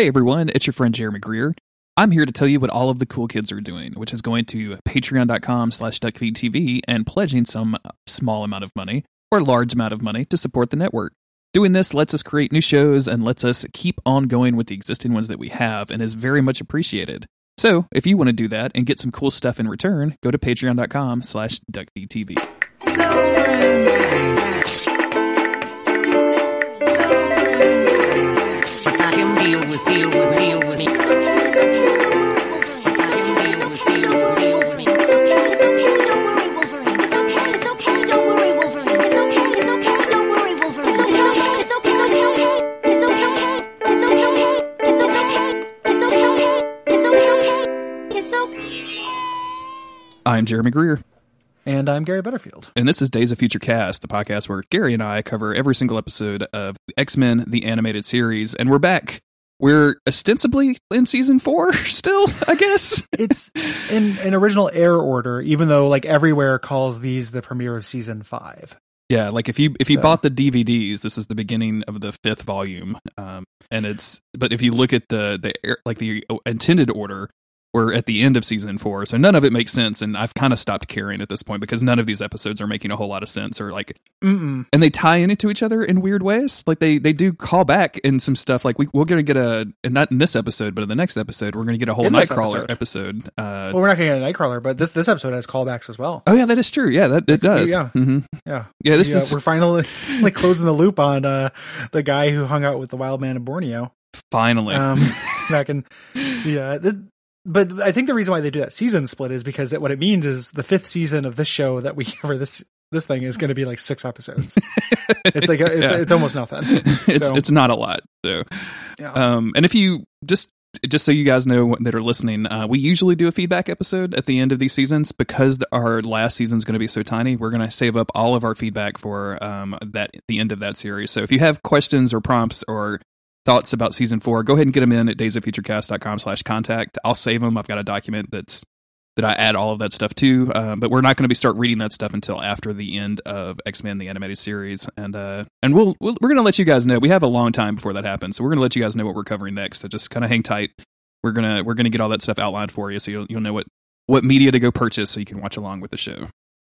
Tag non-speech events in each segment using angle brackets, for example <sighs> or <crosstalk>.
Hey everyone, it's your friend Jeremy Greer. I'm here to tell you what all of the cool kids are doing, which is going to patreon.com slash duckfeedtv and pledging some small amount of money or large amount of money to support the network. Doing this lets us create new shows and lets us keep on going with the existing ones that we have and is very much appreciated. So if you want to do that and get some cool stuff in return, go to patreon.com slash duckfeedtv. I'm Jeremy Greer. And I'm Gary Butterfield. And this is Days of Future Cast, the podcast where Gary and I cover every single episode of X Men, the animated series. And we're back. We're ostensibly in season four <laughs> still, I guess. It's in an original air order, even though like everywhere calls these the premiere of season five. yeah, like if you if you So- bought the DVDs, this is the beginning of the fifth volume. Um, and it's but if you look at the the air- like the intended order, we're at the end of season four, so none of it makes sense. And I've kind of stopped caring at this point because none of these episodes are making a whole lot of sense or like Mm-mm. and they tie into each other in weird ways. Like they they do call back in some stuff. Like we we're gonna get a and not in this episode, but in the next episode, we're gonna get a whole In Nightcrawler episode. episode. Uh, Well, we're not going to get a Nightcrawler, but this this episode has callbacks as well. oh yeah, that is true. Yeah, that it does. Yeah. hmm Yeah, Yeah, this We, uh, is we're finally <laughs> like closing the loop on uh, the guy who hung out with the wild man in Borneo. finally. Um, <laughs> back in yeah. The, but I think the reason why they do that season split is because it, what it means is the fifth season of this show that we <laughs> cover this this thing is going to be like six episodes. <laughs> It's like a, it's, Yeah. it's almost nothing. <laughs> it's so- it's not a lot though. Yeah. Um, and if you just just so you guys know that are listening, uh, we usually do a feedback episode at the end of these seasons because the, our last season is going to be so tiny. We're going to save up all of our feedback for um, that the end of that series. So if you have questions or prompts or thoughts about season four, go ahead and get them in at daysoffuturecast.com slash contact. I'll save them. I've got a document that's that I add all of that stuff to. Um, but we're not going to be start reading that stuff until after the end of X Men: The Animated Series, and uh, and we'll, we'll we're going to let you guys know. We have a long time before that happens, so we're going to let you guys know what we're covering next. So just kind of hang tight. We're gonna we're gonna get all that stuff outlined for you, so you'll you'll know what what media to go purchase, so you can watch along with the show.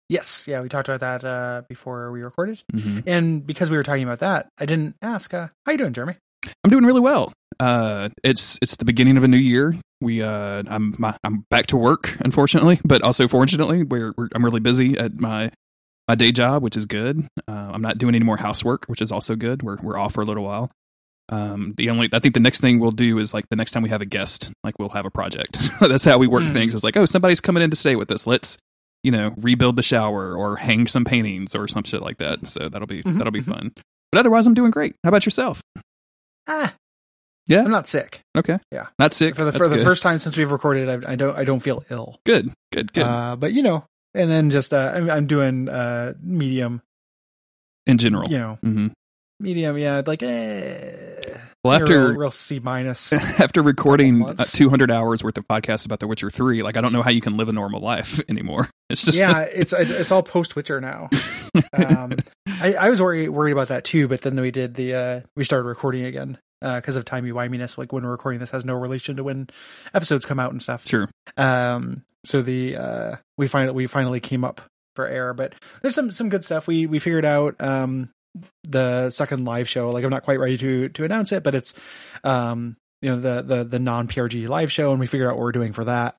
Yes, yeah, we talked about that uh, before we recorded, hmm and because we were talking about that, I didn't ask. Uh, how you doing, Jeremy? I'm doing really well. Uh, it's it's the beginning of a new year. We uh, I'm my, I'm back to work, unfortunately, <laughs> but also fortunately, we're, we're I'm really busy at my my day job, which is good. Uh, I'm not doing any more housework, which is also good. We're we're off for a little while. Um, the only I think the next thing we'll do is like the next time we have a guest, like we'll have a project. <laughs> That's how we work Hmm. things. It's like, oh, somebody's coming in to stay with us. Let's you know rebuild the shower or hang some paintings or some shit like that. So that'll be Mhm, that'll be mhm. fun. But otherwise, I'm doing great. How about yourself? Ah, Yeah? I'm not sick. Okay. Yeah. Not sick. For the, for the first time since we've recorded, I, I don't I don't feel ill. Good. Good. Good. Uh, but you know, and then just uh, I'm, I'm doing uh, medium. In general. You know, hmm medium. Yeah, like eh, Well, after real, real C minus. <laughs> after recording uh, 200 hours worth of podcasts about The Witcher 3, like I don't know how you can live a normal life <laughs> anymore. It's just yeah, it's it's, it's all post Witcher now. <laughs> Um, I, I was worried worried about that too, but then we did the uh, we started recording again because of timey wiminess. Like when we're recording this has no relation to when episodes come out and stuff. sure. Um, so the uh, we finally we finally came up for air, but there's some some good stuff. We we figured out um the second live show. Like I'm not quite ready to to announce it, but it's um you know the the the non PRG live show, and we figured out what we're doing for that.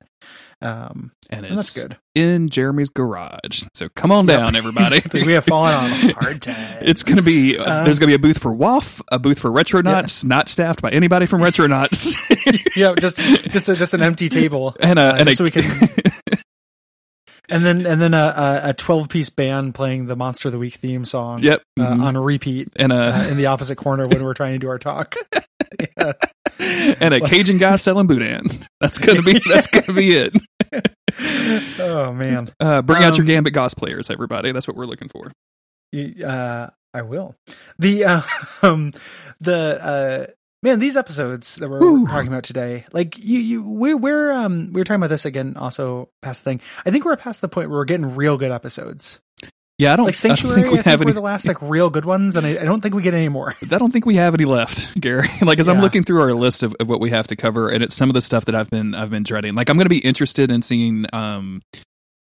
Um, And and it's that's good. in Jeremy's garage. So come on down, everybody. <laughs> we have fallen on <laughs> hard times. It's going to be, uh, Um, there's going to be a booth for WAF, a booth for Retronauts, not staffed by anybody from <laughs> Retronauts, yeah, just just a, just an empty table, and a, Uh, and a so we can- and then and then a a twelve piece band playing the Monster of the Week theme song. yep. Uh, mhm. on a repeat and a, uh, in the opposite corner when we're trying to do our talk. <laughs> yeah. and a Cajun guy selling boudin. That's gonna be that's gonna be it. <laughs> oh man, Uh, bring out your Gambit cosplayers, everybody. That's what we're looking for. Uh, I will. The uh, <laughs> um, the uh, man, these episodes that we're Whew. talking about today, like you, you, we're we're um, we were talking about this again. Also, past the thing. I think we're past the point where we're getting real good episodes. Yeah, I don't, Like I don't think we I think have were any. the last like real good ones, and I, I don't think we get any more. <laughs> I don't think we have any left, <laughs> Gary. <laughs> like as I'm looking through our list of, of what we have to cover, and it's some of the stuff that I've been I've been dreading. Like I'm going to be interested in seeing um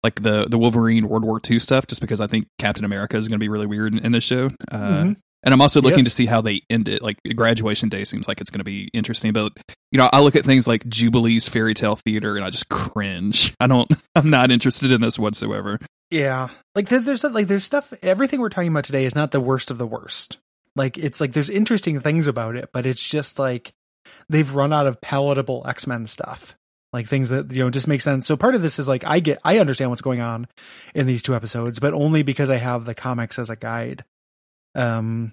like the the Wolverine World War II stuff, just because I think Captain America is going to be really weird in, in this show. Uh, Mhm. And I'm also looking Yes. to see how they end it. Like graduation day seems like it's going to be interesting, but you know I look at things like Jubilee's fairy tale theater and I just cringe. <laughs> I don't. I'm not interested in this whatsoever. Yeah, like there, there's like there's stuff. Everything we're talking about today is not the worst of the worst. Like it's like there's interesting things about it, but it's just like they've run out of palatable X Men stuff. Like things that you know just make sense. So part of this is like I get I understand what's going on in these two episodes, but only because I have the comics as a guide. Um,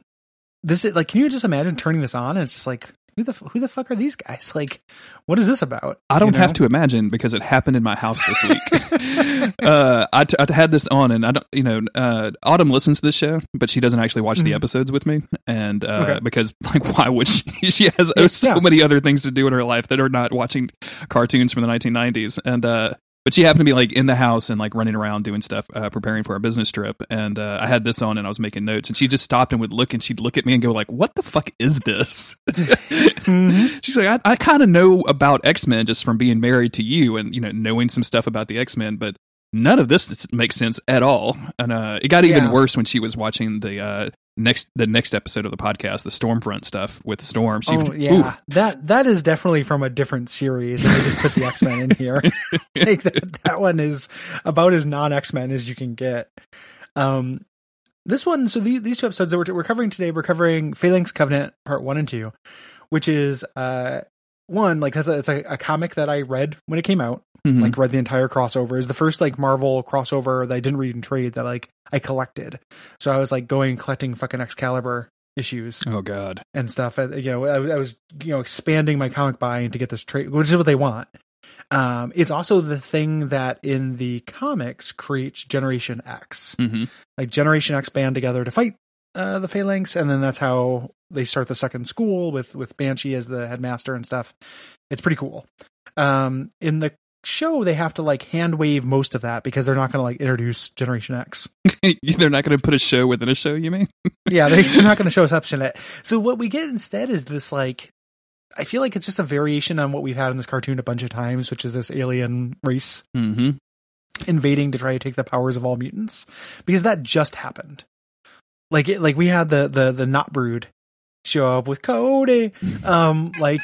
this is like, can you just imagine turning this on and it's just like who the who the fuck are these guys? Like, what is this about? I don't You have to imagine because it happened in my house this week. <laughs> <laughs> uh, I, t- I had this on, and I don't, you know, uh, Autumn listens to this show, but she doesn't actually watch the Mhm. episodes with me, and uh, Okay. because <laughs> like, why would she? She has Yeah, so yeah. many other things to do in her life that are not watching cartoons from the 1990s, and uh, but she happened to be like in the house and like running around doing stuff, uh, preparing for a business trip, and uh, I had this on and I was making notes, and she just stopped and would look, and she'd look at me and go like, "What the fuck is this?" <laughs> Mhm. <laughs> She's like, I, I kind of know about X Men just from being married to you and you know knowing some stuff about the X Men, but none of this makes sense at all. And uh, it got even Yeah. worse when she was watching the uh, next the next episode of the podcast, the Stormfront stuff with Storm. She, oh yeah, oof. that that is definitely from a different series. And they just put the <laughs> X Men in here. <laughs> like that, that one is about as non X Men as you can get. Um, this one, so the, these two episodes that we're, we're covering today, we're covering Phalanx Covenant Part One and Two, which is uh one like that's a, it's a, a comic that I read when it came out. Mhm. Like read the entire crossover. Is the first like Marvel crossover that I didn't read in trade that like I collected. So I was like going collecting fucking Excalibur issues oh god, and stuff. Uh, You know, I, I was you know expanding my comic buying to get this trade, which is what they want. Um, it's also the thing that in the comics creates Generation X. hmm Like Generation X band together to fight uh, the Phalanx, and then that's how they start the second school with with Banshee as the headmaster and stuff. It's pretty cool. Um, in the show, they have to like hand wave most of that because they're not going to like introduce Generation X. <laughs> they're not going to put a show within a show. You mean? <laughs> yeah, they- they're not going to show us up in it. So what we get instead is this like, I feel like it's just a variation on what we've had in this cartoon a bunch of times, which is this alien race hmm invading to try to take the powers of all mutants, because that just happened. Like it, like we had the the the Not Brood show up with Cody, <laughs> um, like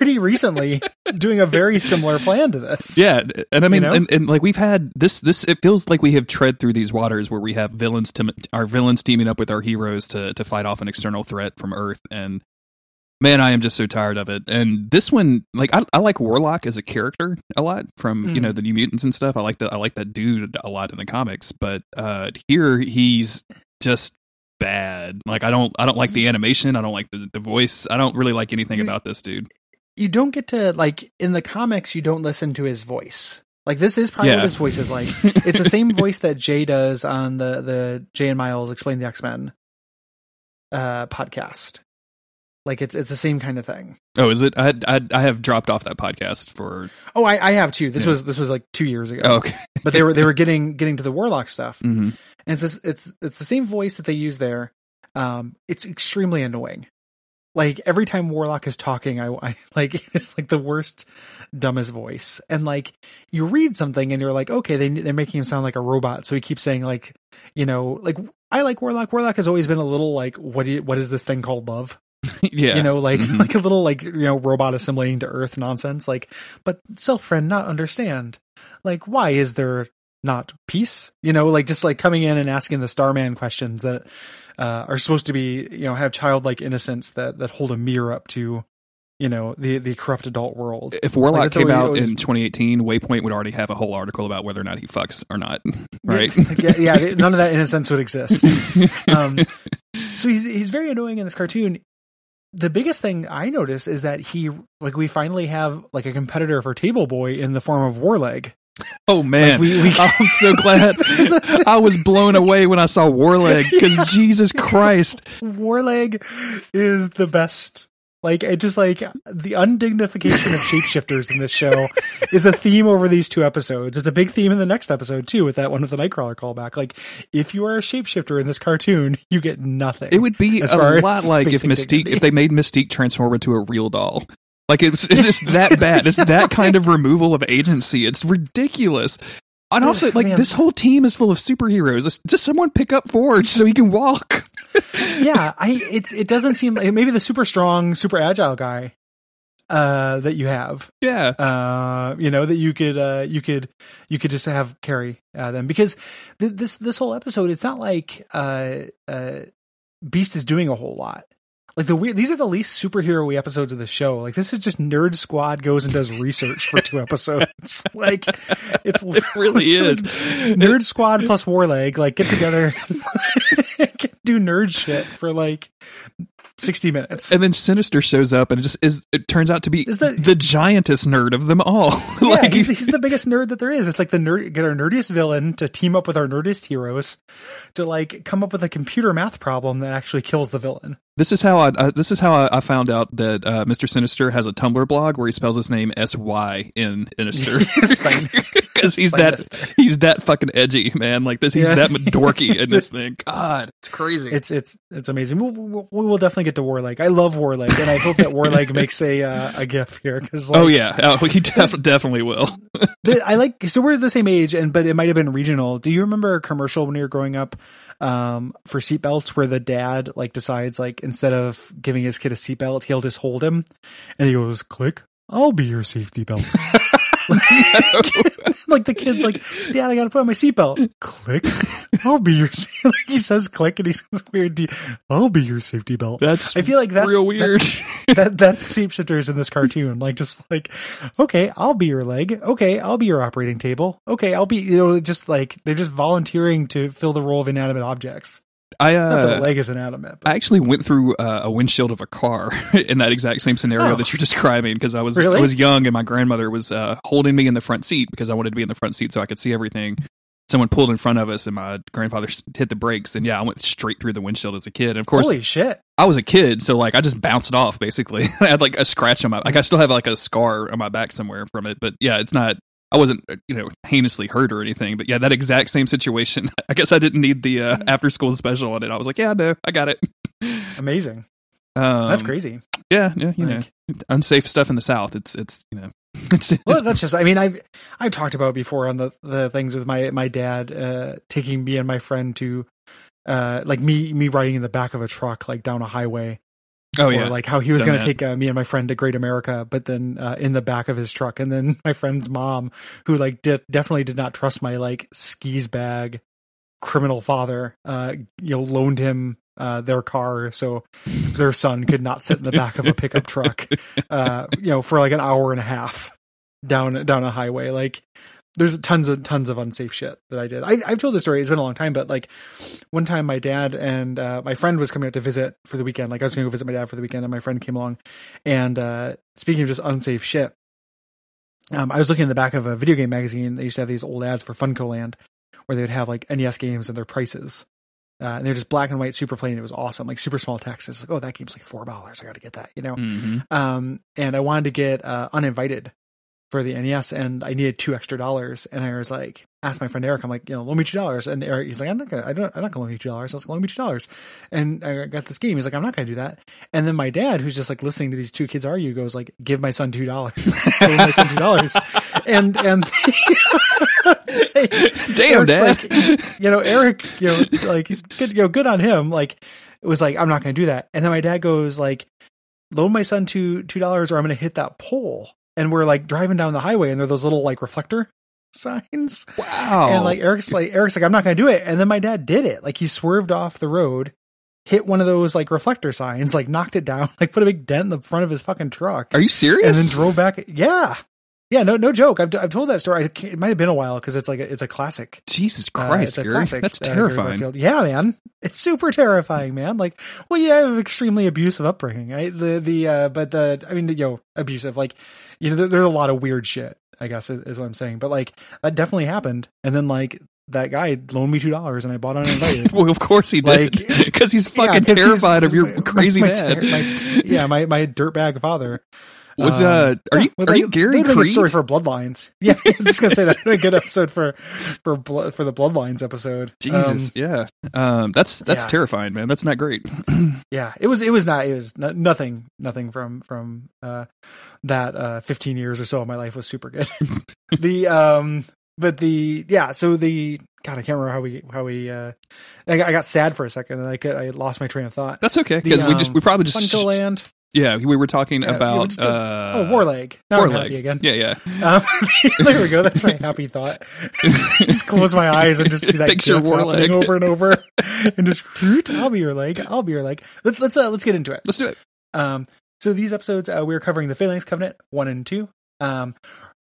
pretty recently, doing a very similar plan to this. Yeah, and I mean, know? and, and like we've had this. This it feels like we have tread through these waters where we have villains to our villains teaming up with our heroes to to fight off an external threat from Earth. And man, I am just so tired of it. And this one, like I, I like Warlock as a character a lot from you Mm. know the New Mutants and stuff. I like that. I like that dude a lot in the comics, but uh here he's just bad. Like I don't I don't like the animation. I don't like the, the voice. I don't really like anything about this dude. You don't get to like in the comics you don't listen to his voice like this is probably Yeah. what his voice is like <laughs> it's the same voice that jay does on the the jay and miles explain the x-men uh podcast like it's it's the same kind of thing Oh, is it? I I, I have dropped off that podcast for. oh i i have too this Yeah. was this was like two years ago Oh, okay. but they were they were <laughs> getting getting to the warlock stuff hmm and it's it's it's the same voice that they use there um it's extremely annoying like every time warlock is talking I, I <laughs> like it's like the worst dumbest voice and like you read something and you're like okay they they're making him sound like a robot so he keeps saying like you know like I like Warlock. Warlock has always been a little like what do you, what is this thing called love? <laughs> yeah. You know, like Mhm. like a little like you know robot assimilating to Earth nonsense. Like, but self friend not understand. Like, why is there not peace? You know, like just like coming in and asking the Starman questions that uh, are supposed to be you know have childlike innocence that that hold a mirror up to you know the the corrupt adult world. if Warlock it's came out always- in 2018, Waypoint would already have a whole article about whether or not he fucks or not. <laughs> Right? <laughs> yeah, yeah, <laughs> none of that innocence would exist. um, so he's he's very annoying in this cartoon. The biggest thing I notice is that he like we finally have like a competitor for Table Boy in the form of Warleg. Oh man, Like, we- we- <laughs> I'm so glad. I was blown away when I saw Warleg because Jesus Christ. Warleg is the best Like it just like the undignification of shapeshifters in this show <laughs> is a theme over these two episodes. It's a big theme in the next episode too, with that one with the Nightcrawler callback. Like if you are a shapeshifter in this cartoon, you get nothing. It would be a lot like if Mystique, dignity. if they made Mystique transform into a real doll. Like it's it's just <laughs> that bad. It's that kind of removal of agency. It's ridiculous. And also, Ugh, like man. this whole team is full of superheroes. Just, just someone pick up Forge so he can walk. <laughs> yeah, I it it doesn't seem like maybe the super strong, super agile guy uh that you have. Yeah, uh you know that you could uh you could you could just have carry uh, them because th- this this whole episode it's not like uh uh beast is doing a whole lot like the weird these are the least superhero episodes of the show like this is just nerd squad goes and does research for two <laughs> episodes <laughs> like it's it really is. nerd squad plus warleg like get together <laughs> do nerd shit for like 60 minutes And then Sinister shows up, and it just is. It turns out to be Is that- the giantest nerd of them all. Yeah, like, he's, he's the biggest nerd that there is. It's like the nerd get our nerdiest villain to team up with our nerdiest heroes to like come up with a computer math problem that actually kills the villain. This is how I uh, this is how I, I found out that uh, Mr. Sinister has a Tumblr blog where he spells his name S Y in Sinister <laughs> Sin- because <laughs> he's that he's that fucking edgy man like this he's Yeah. that dorky in this <laughs> thing. God, it's crazy. It's it's it's amazing. We'll, we'll, we will definitely get to Warleg. I love Warleg, and I hope that Warleg makes a uh, a gif here because oh yeah, oh, he def- definitely will. I like so we're the same age, and but it might have been regional. Do you remember a commercial when you were growing up um, for seatbelts where the dad like decides like instead of giving his kid a seatbelt, he'll just hold him, and he goes, "Click, I'll be your safety belt." <laughs> <laughs> like the kid's like, "Dad, I gotta put on my seatbelt." Click, I'll be your. <laughs> like he says, "Click," and he says, "Weird, D- I'll be your safety belt." That's I feel like that's real weird. That's, <laughs> that that's shapeshifters in this cartoon. Like just like, okay, I'll be your leg. Okay, I'll be your operating table. Okay, I'll be you know just like they're just volunteering to fill the role of inanimate objects. I Not that a uh, leg is inanimate. But I actually went through uh, a windshield of a car <laughs> in that exact same scenario Oh. that you're describing because I was Really? I was young and my grandmother was uh, holding me in the front seat because I wanted to be in the front seat so I could see everything. Someone pulled in front of us and my grandfather hit the brakes and yeah, I went straight through the windshield as a kid. And of course, Holy shit! I was a kid, so like I just bounced off basically. <laughs> I had like a scratch on my like I still have like a scar on my back somewhere from it, but yeah, it's not. I wasn't uh, you know heinously hurt or anything, but yeah, that exact same situation. <laughs> I guess I didn't need the uh, after school special on it. I was like, yeah, no, I got it. <laughs> Amazing. Um, That's crazy. Yeah, yeah, you Like- know, unsafe stuff in the South. It's it's you know, <laughs> it's, it's Well, that's just. I mean, I've I've talked about before on the the things with my my dad uh, taking me and my friend to. Uh, like me, me riding in the back of a truck, like down a highway, oh or yeah, like how he was going to take uh, me and my friend to Great America, but then uh, in the back of his truck, and then <laughs> my friend's mom, who like did, definitely did not trust my like skis bag criminal father, uh, you know, loaned him uh, their car so their son could not sit in the back of a pickup truck, <laughs> uh, you know, for like an hour and a half down down a highway, like. There's tons of tons of unsafe shit that I did. I, I've told this story. It's been a long time, but like one time, my dad and uh, my friend was coming out to visit for the weekend. Like I was going to go visit my dad for the weekend, and my friend came along. And uh, speaking of just unsafe shit, um, I was looking in the back of a video game magazine. They used to have these old ads for Funco Land, where they would have like NES games and their prices. Uh, and they're just black and white, super plain. It was awesome, like super small text. It's like, oh, that game's like four dollars. I got to get that, you know. Mhm. Um, and I wanted to get uh, uninvited for the NES, and I needed two extra dollars. And I was like, asked my friend Eric, I'm like, you know, loan me two dollars. And Eric, he's like, I'm not gonna, I don't, I'm not gonna loan you two dollars. I was like, loan me two dollars. And I got this game. He's like, I'm not gonna do that. And then my dad, who's just like listening to these two kids argue, goes like, give my son two dollars. <laughs> Give my son two dollars. And and <laughs> Damn, Eric's Dad. like, you know, Eric, you know, like good, you know, good on him. Like it was like, I'm not going to do that. And then my dad goes like, loan my son two two dollars, or I'm going to hit that pole. And we're like driving down the highway, and there are those little like reflector <laughs> signs. wow. And like Eric's like Eric's like, I'm not going to do it. And then my dad did it. Like he swerved off the road. Hit one of those like reflector signs, like knocked it down, <laughs> like put a big dent in the front of his fucking truck are you serious? and then drove back. Yeah, yeah, no, no joke. I've I've told that story. I It might have been a while because it's like a, it's a classic. Jesus Uh, Christ, it's a Gary. classic, that's uh, terrifying. Yeah, man, it's super terrifying, man. Like, well, yeah, I have an extremely abusive upbringing. I the the uh, but the I mean, you know, abusive. Like, you know, there, there's a lot of weird shit. I guess is, is what I'm saying. But like, that definitely happened. And then like that guy loaned me two dollars and I bought uninvited. <laughs> Well, of course he did, Like- because he's Yeah, fucking he's- terrified of your my- crazy my, dad. my yeah, my my dirtbag father. Was Um, uh, are yeah, you are they- you Gary make a Creed? story for Bloodlines. <laughs> Yeah, I was just gonna say that <laughs> a good episode for for for the Bloodlines episode. Jesus, Um, yeah, um, that's that's yeah. terrifying, man. That's not great. <clears throat> yeah, it was it was not it was no, nothing nothing from from uh that uh 15 years or so of my life was super good. <laughs> the um but the yeah, so the God, I can't remember how we how we uh I got, I got sad for a second and I could I lost my train of thought. That's okay because we just um, we probably just Funco Land. Yeah we were talking Yeah, yeah, about just uh oh, Warleg. Now I'm Warleg. happy again. Yeah, yeah. <laughs> Um, <laughs> there we go. That's my happy thought. <laughs> just close my eyes and just see that Picture Warleg. over and over, and just I'll be your leg. I'll be your leg. Let's let's uh, let's get into it. Let's do it. Um, so these episodes uh, we're covering the Phalanx Covenant one and two. Um,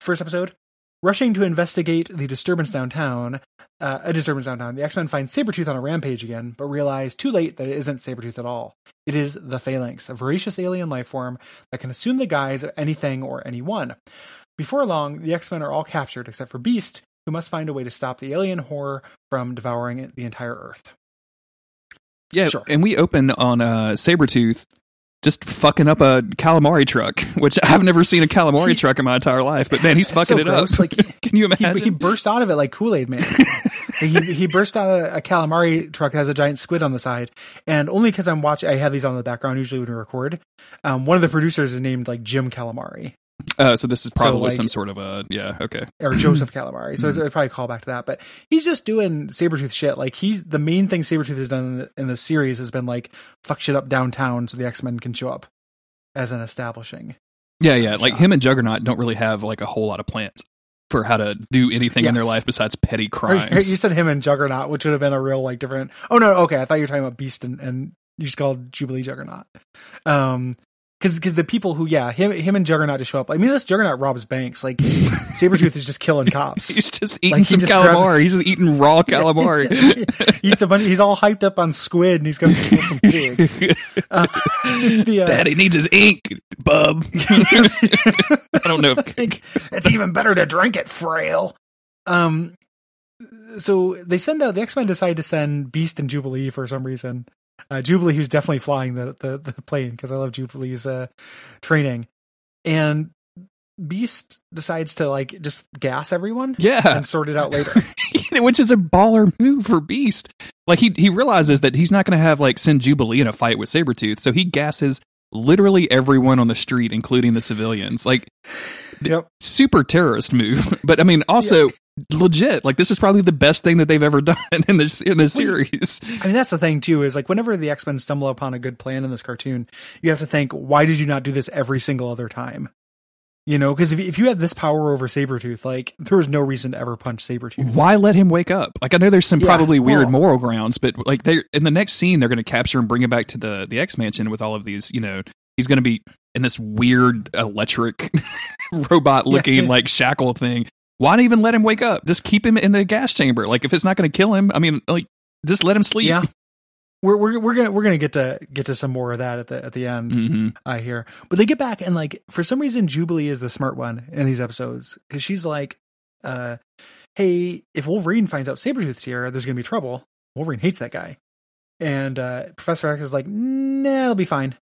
first episode, rushing to investigate the disturbance downtown. Uh, a disturbance downtown. The X Men find Sabretooth on a rampage again, but realize too late that it isn't Sabretooth at all. It is the Phalanx, a voracious alien life form that can assume the guise of anything or anyone. Before long, the X Men are all captured except for Beast, who must find a way to stop the alien horror from devouring the entire Earth. Yeah, Sure. and we open on uh Sabretooth just fucking up a calamari truck, <laughs> which I've never seen a calamari He- truck in my entire life, but man, he's <laughs> fucking so it gross. up. Like, <laughs> Can you he, imagine? he burst out of it like Kool Aid Man. he he burst out of a calamari truck that has a giant squid on the side, and only because I'm watching, I have these on the background usually when we record. Um, one of the producers is named like Jim Calamari uh, so this is probably like- some sort of a yeah, okay. or <clears throat> Joseph Calamari, so it's, Mhm. it's probably a call back to that. But he's just doing Sabretooth shit. Like he's the main thing Sabretooth has done in the, in the series has been like fuck shit up downtown so the X Men can show up as an establishing. Yeah, yeah. Like him and Juggernaut don't really have like a whole lot of plans for how to do anything in their life besides petty Or crimes. You said him and Juggernaut, which would have been a real like different. Oh no, okay. I thought you were talking about Beast and, and you just called Jubilee Juggernaut. Um, because because the people who yeah him him and Juggernaut to show up. I mean, this Juggernaut robs banks. Like <laughs> Sabretooth is just killing cops. He's just eating Like, he some grabs- calamari. He's just eating raw <laughs> calamari. <laughs> he eats a bunch. He's all hyped up on squid, and he's gonna kill some pigs. Uh, the, uh, Daddy needs his ink, bub. I don't know. If, it's even better to drink it, frail. Um, so they send out the X Men decide to send Beast and Jubilee for some reason. Uh, Jubilee, who's definitely flying the the, the plane because I love Jubilee's uh, training, and Beast decides to like just gas everyone yeah, and sort it out later. <laughs> which is a baller move for Beast. Like he he realizes that he's not going to have like send Jubilee in a fight with Sabretooth, so he gasses literally everyone on the street, including the civilians. Like yep. super terrorist move. <laughs> But I mean, also legit. Like this is probably the best thing that they've ever <laughs> done in this in this series. I mean, that's the thing too. Is like whenever the X Men stumble upon a good plan in this cartoon, you have to think, why did you not do this every single other time? You know, because if if you had this power over Sabretooth, like there was no reason to ever punch Sabretooth. Why let him wake up? Like I know there's some Yeah, probably weird well- moral grounds, but like they in the next scene they're going to capture and bring him back to the the X Mansion with all of these. You know, he's going to be in this weird electric <laughs> robot looking Yeah. like shackle thing. Why not even let him wake up? Just keep him in the gas chamber. Like if it's not going to kill him, I mean, like just let him sleep. Yeah, we're we're we're gonna we're gonna get to get to some more of that at the at the end. hmm I hear, but they get back and like for some reason Jubilee is the smart one in these episodes because she's like, uh, "Hey, if Wolverine finds out Sabretooth's here, there's gonna be trouble." Wolverine hates that guy, and uh, Professor X is like, "Nah, it'll be fine,"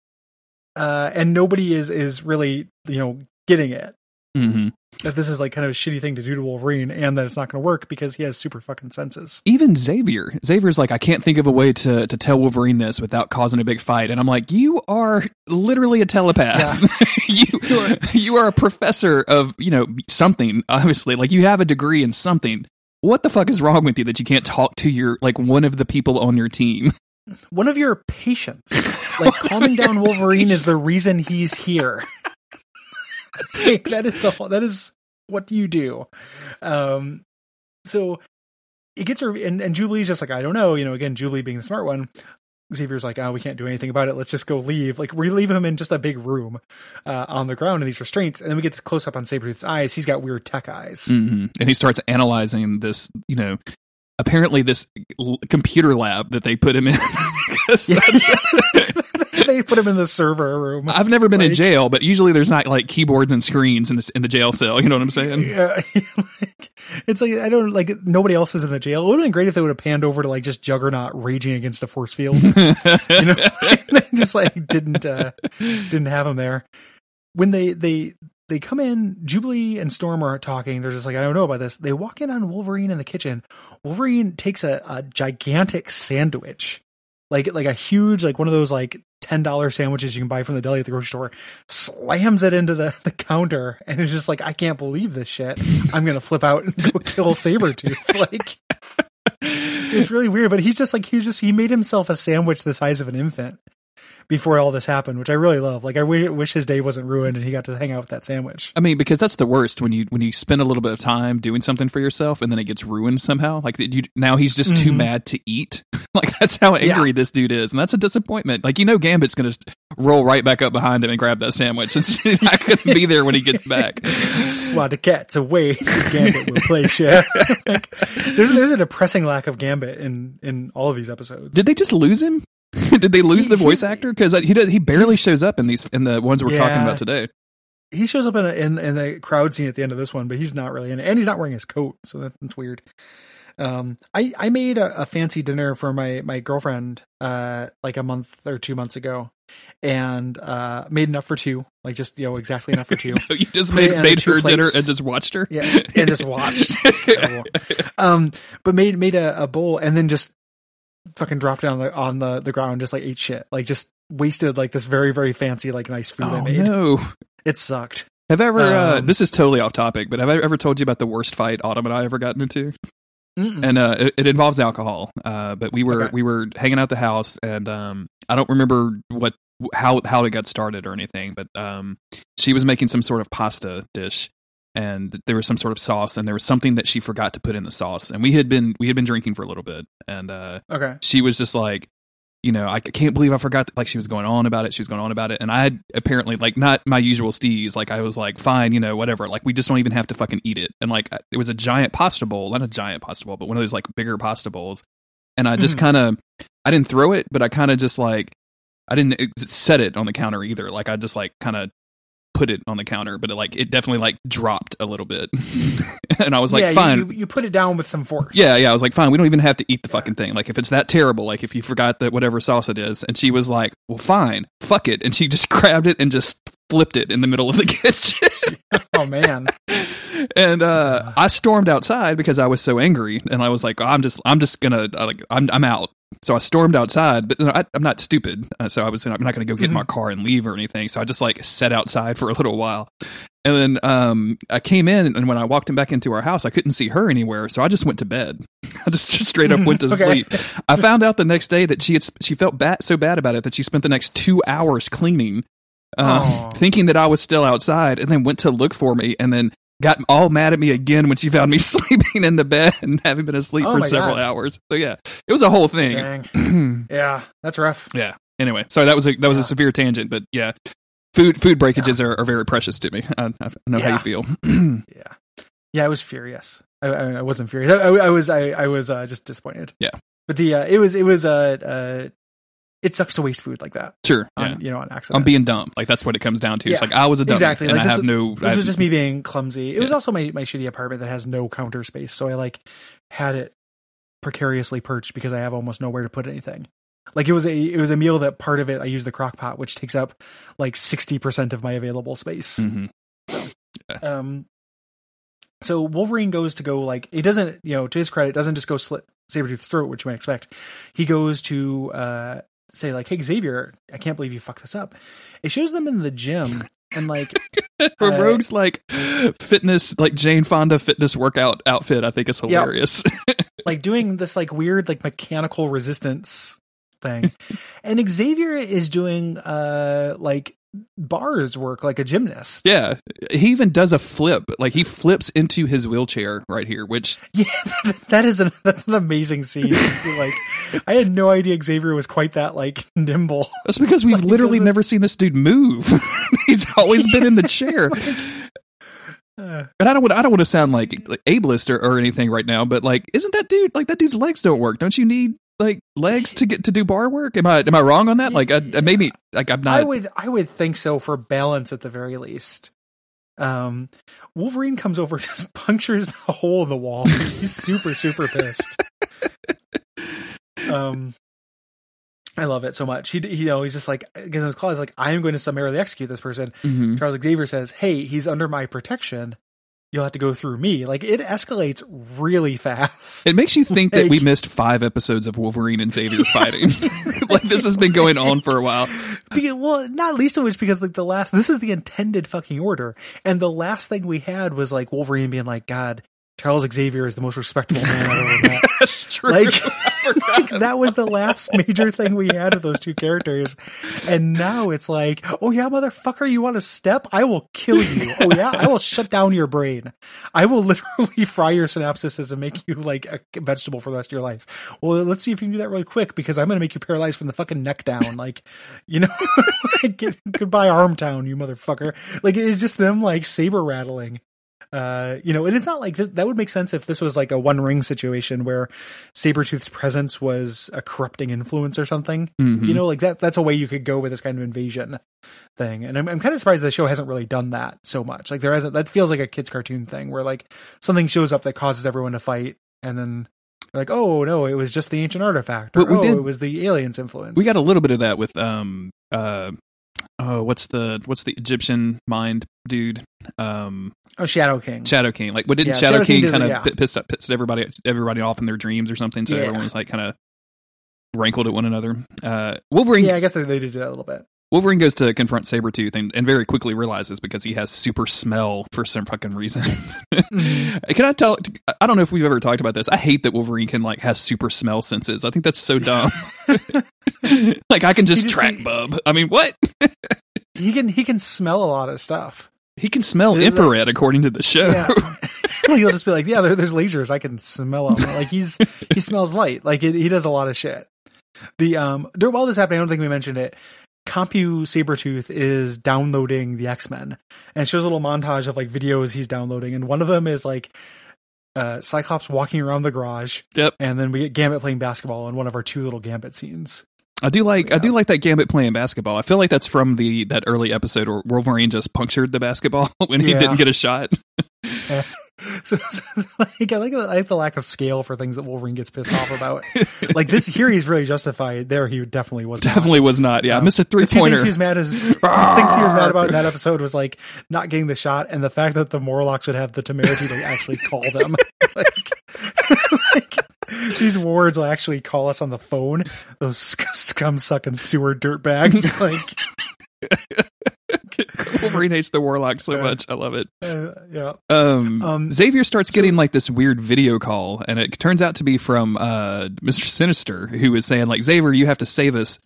uh, and nobody is is really you know getting it hmm that this is like kind of a shitty thing to do to Wolverine and that it's not going to work because he has super fucking senses. even Xavier, Xavier's like, I can't think of a way to to tell Wolverine this without causing a big fight, and I'm like, you are literally a telepath. <laughs> you <laughs> you are a professor of you know something. Obviously, like you have a degree in something. What the fuck is wrong with you that you can't talk to your like one of the people on your team? <laughs> One of your patients, like calming down Wolverine, is the reason he's here. <laughs> That is the whole, that is what you do. Um, so it gets her, and, and Jubilee's just like, I don't know, you know, again, Jubilee being the smart one. Xavier's like, oh, we can't do anything about it. Let's just go leave. Like, we leave him in just a big room uh, on the ground in these restraints. And then we get this close up on Sabretooth's eyes. He's got weird tech eyes. hmm And he starts analyzing this, you know, apparently this l- computer lab that they put him in. <laughs> <laughs> <laughs> they put him in the server room. I've never been in jail, but usually there's not like keyboards and screens in the in the jail cell. You know what I'm saying? Yeah, like, it's like I don't like nobody else is in the jail. It would have been great if they would have panned over to like just Juggernaut raging against a force field. you know, they just like didn't uh, didn't have him there. When they they they come in, Jubilee and Storm are talking. They're just like, I don't know about this. They walk in on Wolverine in the kitchen. Wolverine takes a, a gigantic sandwich, like like a huge like one of those like ten dollar sandwiches you can buy from the deli at the grocery store. Slams it into the the counter and is just like, I can't believe this shit. I'm gonna flip out and go kill Sabretooth. <laughs> Like it's really weird, but he's just like he's just he made himself a sandwich the size of an infant before all this happened, which I really love. Like I wish his day wasn't ruined and he got to hang out with that sandwich. I mean, because that's the worst when you when you spend a little bit of time doing something for yourself and then it gets ruined somehow. Like you now he's just too Mhm. mad to eat. <laughs> like that's how angry this dude is, and that's a disappointment. Like you know, Gambit's gonna roll right back up behind him and grab that sandwich. It's <laughs> not gonna be there when he gets back. <laughs> While the cat's away, Gambit will play share. like, there's there's a depressing lack of Gambit in in all of these episodes. Did they just lose him? <laughs> Did they lose He- the voice actor? Because he does, he barely shows up in these in the ones we're talking about today. he shows up in, a, in in the crowd scene at the end of this one, but he's not really in it, and he's not wearing his coat, so that- that's weird. Um, I I made a, a fancy dinner for my my girlfriend uh like a month or two months ago, and uh made enough for two, like just you know exactly enough for <laughs> two. You just Put made made her dinner and just watched her. Yeah, and just watched. <laughs> Um, but made made a, a bowl and then just fucking dropped it on the on the the ground, just like ate shit, like just wasted like this very very fancy like nice food I Oh made. no! It sucked. Have I ever? uh, Um, this is totally off topic, but have I ever told you about the worst fight Autumn and I ever gotten into? Mm-mm. and uh, it, it involves alcohol. Uh, but we were Okay. we were hanging out the house, and um, I don't remember what how how it got started or anything. But um, she was making some sort of pasta dish, and there was some sort of sauce, and there was something that she forgot to put in the sauce. And we had been we had been drinking for a little bit, and uh, okay. she was just like. You know, I can't believe I forgot. That, like she was going on about it. She was going on about it, and I had apparently like not my usual steez. Like I was like, fine, you know, whatever. Like we just don't even have to fucking eat it. And like it was a giant pasta bowl, not a giant pasta bowl, but one of those like bigger pasta bowls. And I just Mhm. kind of, I didn't throw it, but I kind of just like, I didn't set it on the counter either. Like I just like kind of put it on the counter, but it like it definitely like dropped a little bit. <laughs> and I was like, yeah, fine, You, you put it down with some force. yeah, yeah. I was like, fine, we don't even have to eat the fucking thing. Like, if it's that terrible, like if you forgot that whatever sauce it is, and she was like, well, fine, fuck it, and she just <laughs> grabbed it and just flipped it in the middle of the <laughs> kitchen. <laughs> Oh man. and uh, I stormed outside because I was so angry, and I was like, I'm just, I'm just gonna, uh, like, I'm, I'm out. So I stormed outside, but you know, I, I'm not stupid. Uh, so I was, I'm not going to go get in my car and leave or anything. So I just like sat outside for a little while. And then um, I came in, and when I walked him back into our house, I couldn't see her anywhere. So I just went to bed. <laughs> I just straight up went to Okay. sleep. I found out the next day that she had she felt bad so bad about it that she spent the next two hours cleaning, uh, thinking that I was still outside, and then went to look for me, and then got all mad at me again when she found me <laughs> sleeping in the bed and having been asleep Oh for several God. hours. So yeah, it was a whole thing. <clears throat> Yeah, that's rough. yeah. Anyway, sorry that was a that was Yeah. a severe tangent, but yeah, food food breakages are, are very precious to me. I, I know how you feel. <clears throat> Yeah, yeah, I was furious. I, I, mean, I wasn't furious. I, was, I, I was uh, just disappointed. Yeah. but the uh, it was, it was, uh, uh, it sucks to waste food like that. sure, On, yeah. You know, on accident. I'm being dumb. Like that's what it comes down to. It's Yeah, like I was a dummy, exactly. and Like, I this have was- no. This I- was just me being clumsy. It was also my, my shitty apartment that has no counter space, so I like had it precariously perched because I have almost nowhere to put anything. Like it was a it was a meal that part of it I used the crock pot, which takes up like sixty percent of my available space. Mhm. Um, so Wolverine goes to go like he doesn't, you know, to his credit, doesn't just go slit Sabretooth's throat, which you might expect. He goes to uh say like, "Hey Xavier, I can't believe you fucked this up." It shows them in the gym and like <laughs> For Uh, Rogue's like fitness, like Jane Fonda fitness workout outfit, I think is hilarious. <laughs> like doing this like weird like mechanical resistance thing. <laughs> and Xavier is doing uh like bars work like a gymnast. yeah, he even does a flip. Like he flips into his wheelchair right here, which Yeah, <laughs> that is an that's an amazing scene. like I had no idea Xavier was quite that like nimble. that's because we've Like, literally never seen this dude move. <laughs> He's always been in the <laughs> chair. Uh, And I don't want I don't want to sound like, like ableist or, or anything right now, but like, isn't that dude like that dude's legs don't work? Don't you need like legs to get to do bar work? Am I am I wrong on that? Like, I, maybe like I'm not. I would I would think so for balance at the very least. Um, Wolverine comes over, <laughs> just punctures the hole in the wall. He's super super pissed. Um, I love it so much. He, you know he's just like against his claws like I am going to summarily execute this person. Mhm. Charles Xavier says, "Hey, he's under my protection. You'll have to go through me." Like it escalates really fast. It makes you think that we missed five episodes of Wolverine and Xavier fighting. <laughs> <laughs> like this has been going on for a while. Because, well, not least of which because like the last this is the intended fucking order, and the last thing we had was like Wolverine being like, "God, Charles Xavier is the most respectable man I've ever <laughs> met." That's true. Like, <laughs> like that was the last major thing we had of those two characters, and now it's like, "Oh yeah, motherfucker, you want to step? I will kill you. <laughs> Oh yeah, I will shut down your brain. I will literally fry your synapses and make you like a vegetable for the rest of your life." Well, let's see if you can do that really quick because I'm going to make you paralyzed from the fucking neck down. Like, you know, like, goodbye Armtown, you motherfucker. Like it's just them like saber rattling. Uh, you know, and it's not like th- that would make sense if this was like a one ring situation where Sabretooth's presence was a corrupting influence or something. Mhm. You know, like that that's a way you could go with this kind of invasion thing. And I'm I'm kind of surprised the show hasn't really done that so much. Like there hasn't that feels like a kids cartoon thing where like something shows up that causes everyone to fight and then like, "Oh, no, it was just the ancient artifact." Or, we "Oh, did- it was the aliens influence." we got a little bit of that with um uh oh what's the what's the Egyptian mind dude um Oh, Shadow King. Shadow King like what didn't Yeah, Shadow, Shadow King King kind of yeah. pissed up pissed everybody everybody off in their dreams or something so Yeah. everyone was like kind of rankled at one another uh Wolverine Yeah, I guess they, they did do that a little bit. Wolverine goes to confront Sabretooth and, and very quickly realizes because he has super smell for some fucking reason. <laughs> can I tell I don't know if we've ever talked about this. I hate that Wolverine can like has super smell senses. I think that's so dumb. <laughs> like I can just, just- track he- Bub. I mean, what? <laughs> He can he can smell a lot of stuff. He can smell There's infrared according to the show. Yeah. he'll just be like, yeah, there, there's lasers. I can smell them. Like he's he smells light. Like it, he does a lot of shit. The um while this happening, I don't think we mentioned it. Compu Sabretooth is downloading the X Men and shows a little montage of like videos he's downloading, and one of them is like uh Cyclops walking around the garage. Yep. And then we get Gambit playing basketball in one of our two little Gambit scenes. I do like I do like that Gambit playing basketball. I feel like that's from the that early episode where Wolverine just punctured the basketball <laughs> when he Yeah. didn't get a shot. <laughs> <laughs> So, so like, I like, the- I like the lack of scale for things that Wolverine gets pissed off about. <laughs> like this here, he's really justified. There, he definitely was. not. Definitely was not. Yeah, Um, missed a three two things pointer. he was mad is <laughs> the things he was mad about in that episode was like not getting the shot and the fact that the Morlocks would have the temerity to actually call them. like, like, these wards will actually call us on the phone. Those scum sucking sewer dirtbags. like, Wolverine hates the Warlock so much. I love it. uh, yeah. Um, Um, Xavier starts so- getting like this weird video call, and it turns out to be from uh, Mr. Sinister, who is saying like, "Xavier, you have to save us.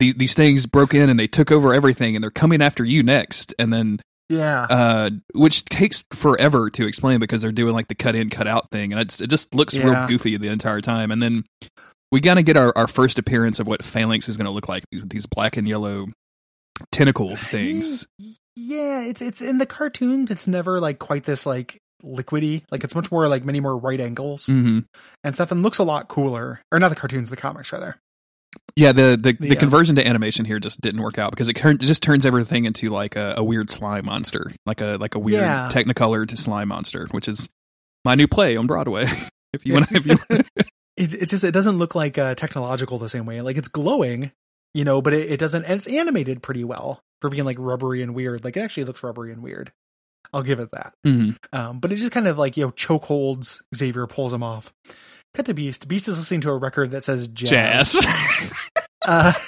These these things broke in and they took over everything, and they're coming after you next." And then, Yeah. uh, which takes forever to explain because they're doing like the cut in, cut out thing, and it's, it just looks real goofy the entire time. And then we gotta get our, our first appearance of what Phalanx is going to look like. These, these black and yellow tentacle things. Yeah, it's it's in the cartoons. It's never like quite this like liquidy. Like it's much more like many more right angles hmm and stuff, and looks a lot cooler. Or not the cartoons, the comics rather. Yeah, the the, the Yeah. conversion to animation here just didn't work out because it, it just turns everything into like a, a weird slime monster, like a like a weird Yeah. Technicolor to slime monster, which is my new play on Broadway. <laughs> if you want, if you <laughs> It's it's just it doesn't look like uh, technological the same way. Like it's glowing, you know, but it, it doesn't. And it's animated pretty well for being like rubbery and weird. Like it actually looks rubbery and weird. I'll give it that. Mhm. Um, but it just kind of like you know choke holds Xavier, pulls him off. Cut to Beast. Beast is listening to a record that says jazz. jazz. <laughs> Uh, <laughs>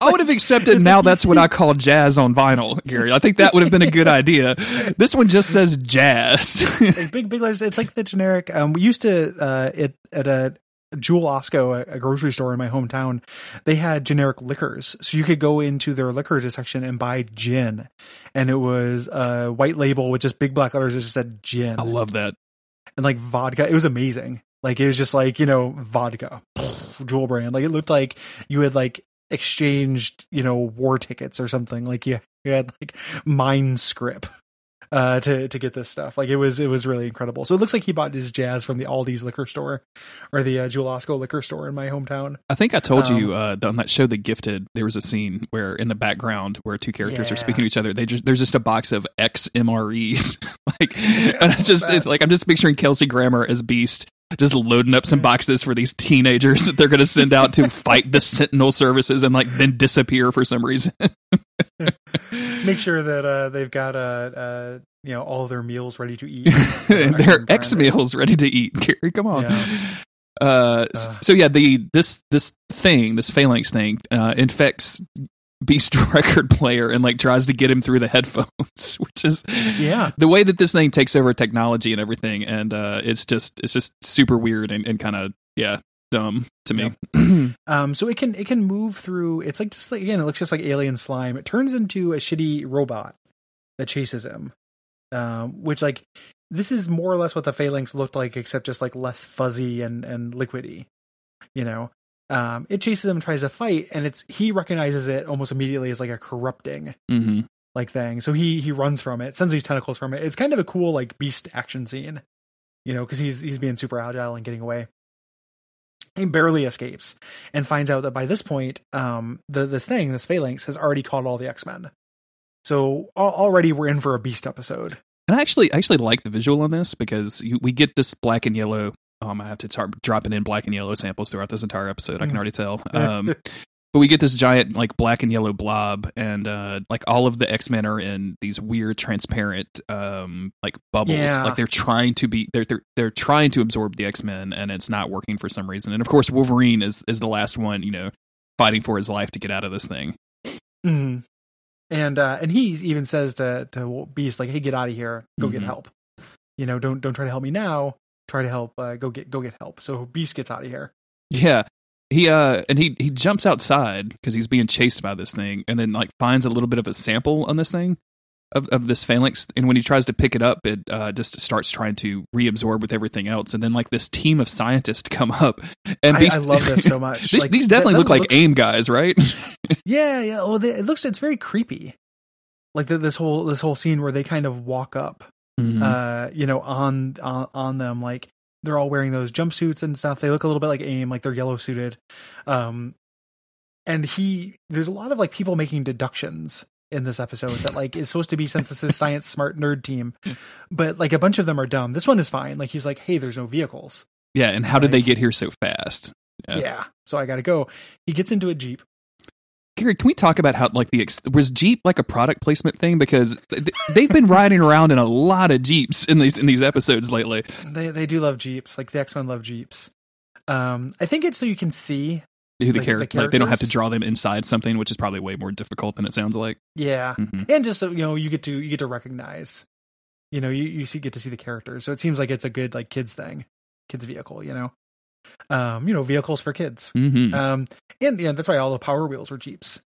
I would have accepted. Now that's what I call jazz on vinyl, Gary. I think that would have been a good idea. This one just says jazz. like big big letters. It's like the generic. Um, we used to uh, it at a Jewel Osco, a, a grocery store in my hometown. They had generic liquors, so you could go into their liquor section and buy gin, and it was a white label with just big black letters that just said gin I love that. and like vodka. It was amazing. Like it was just like you know vodka, Jewel brand. Like it looked like you had like exchanged you know war tickets or something. Like you you had like mine script uh, to to get this stuff. Like it was it was really incredible. So it looks like he bought his jazz from the Aldi's liquor store or the uh, Jewel Osco liquor store in my hometown. I think I told you Um, uh, on that show, The Gifted, there was a scene where in the background where two characters are speaking to each other. They just there's just a box of X MREs, <laughs> like, and I just it's like I'm just picturing Kelsey Grammer as Beast. Just loading up some boxes for these teenagers that they're going to send out to fight the Sentinel services and like then disappear for some reason. <laughs> <laughs> Make sure that uh, they've got uh, uh, you know all their meals ready to eat. <laughs> their X meals ready to eat. <laughs> Gary, come on. Yeah. Uh, Uh. so yeah, the this this thing, this phalanx thing, uh, infects Beast record player and like tries to get him through the headphones, which is Yeah. the way that this thing takes over technology and everything, and uh, it's just it's just super weird and, and kind of yeah dumb to me. <clears throat> Um, so it can it can move through. It's like just like again, it looks just like alien slime. It turns into a shitty robot that chases him. Um, which like this is more or less what the phalanx looked like, except just like less fuzzy and and liquidy. You know, um, it chases him and tries to fight, and it's he recognizes it almost immediately as like a corrupting hmm like thing. So he he runs from it, sends these tentacles from it. It's kind of a cool like beast action scene, you know, because he's he's being super agile and getting away. He barely escapes and finds out that by this point, um, the this thing, this phalanx, has already caught all the X Men. So already we're in for a beast episode. And I actually I actually like the visual on this because you, we get this black and yellow. Um, I have to start dropping in black and yellow samples throughout this entire episode. I can Mm. already tell. <laughs> Um, but we get this giant like black and yellow blob, and uh, like all of the X Men are in these weird transparent um like bubbles. Yeah. Like they're trying to be they're they're they're trying to absorb the X Men, and it's not working for some reason. And of course, Wolverine is is the last one, you know, fighting for his life to get out of this thing. Mhm. And uh, and he even says to to Beast like, "Hey, get out of here. Go get Mhm. help. You know, don't don't try to help me now. Try to help. Uh, go get go get help." So Beast gets out of here. Yeah. He uh and he he jumps outside because he's being chased by this thing and then like finds a little bit of a sample on this thing of, of this phalanx and when he tries to pick it up it uh just starts trying to reabsorb with everything else and then like this team of scientists <laughs> come up and I, Beast- I love this so <laughs> much. these, Like, these definitely that look like looks- aim guys right <laughs> Yeah, yeah. Well, they, it looks it's very creepy. Like the, this whole this whole scene where they kind of walk up, Mhm. uh, you know, on on on them like they're all wearing those jumpsuits and stuff. They look a little bit like AIM, like they're yellow suited. Um, and he there's a lot of like people making deductions in this episode that like is supposed to be since this is science smart nerd team, but like a bunch of them are dumb. This one is fine. Like he's like, hey, there's no vehicles. yeah and how did they get here so fast Yeah. Yeah, so I got to go. He gets into a jeep. Gary, can we talk about how like the was Jeep like a product placement thing because they've been riding around in a lot of Jeeps in these in these episodes lately. They they do love jeeps. Like the X Men love jeeps. Um, I think it's so you can see. Who the, Like, char- the like they don't have to draw them inside something, which is probably way more difficult than it sounds like. Yeah, hmm and just so you know, you get to you get to recognize. You know, you you see get to see the characters, so it seems like it's a good like kids thing, kids vehicle. You know, um, you know, vehicles for kids. hmm Um, and yeah, that's why all the Power Wheels were jeeps.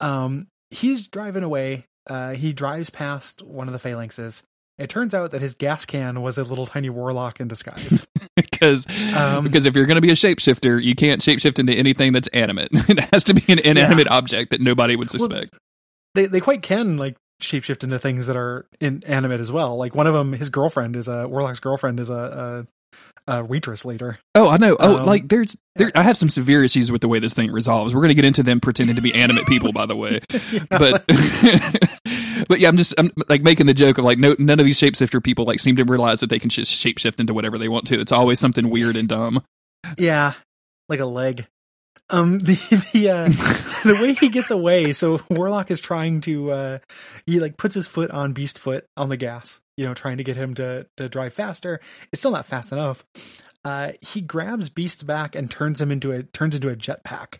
Um, he's driving away. Uh, he drives past one of the phalanxes. It turns out that his gas can was a little tiny warlock in disguise. <laughs> because Um, because if you're going to be a shapeshifter, you can't shapeshift into anything that's animate. <laughs> it has to be an inanimate object that nobody would Well, suspect. they they quite can like shapeshift into things that are inanimate as well. Like one of them, his girlfriend is a Warlock's girlfriend is a a waitress later. oh, I know. Oh, um, like there's there. I have some severe issues with the way this thing resolves. We're going to get into them pretending to be animate people, by the way. <laughs> but <laughs> but yeah, I'm just I'm like making the joke of like no none of these shapeshifter people like seem to realize that they can just shapeshift into whatever they want to. It's always something weird and dumb. yeah, like a leg. Um, <laughs> the the uh, the way he gets away. So Warlock is trying to uh, he like puts his foot on Beast foot on the gas. You know, trying to get him to to drive faster. It's still not fast enough. Uh, he grabs Beast back and turns him into a turns into a jetpack.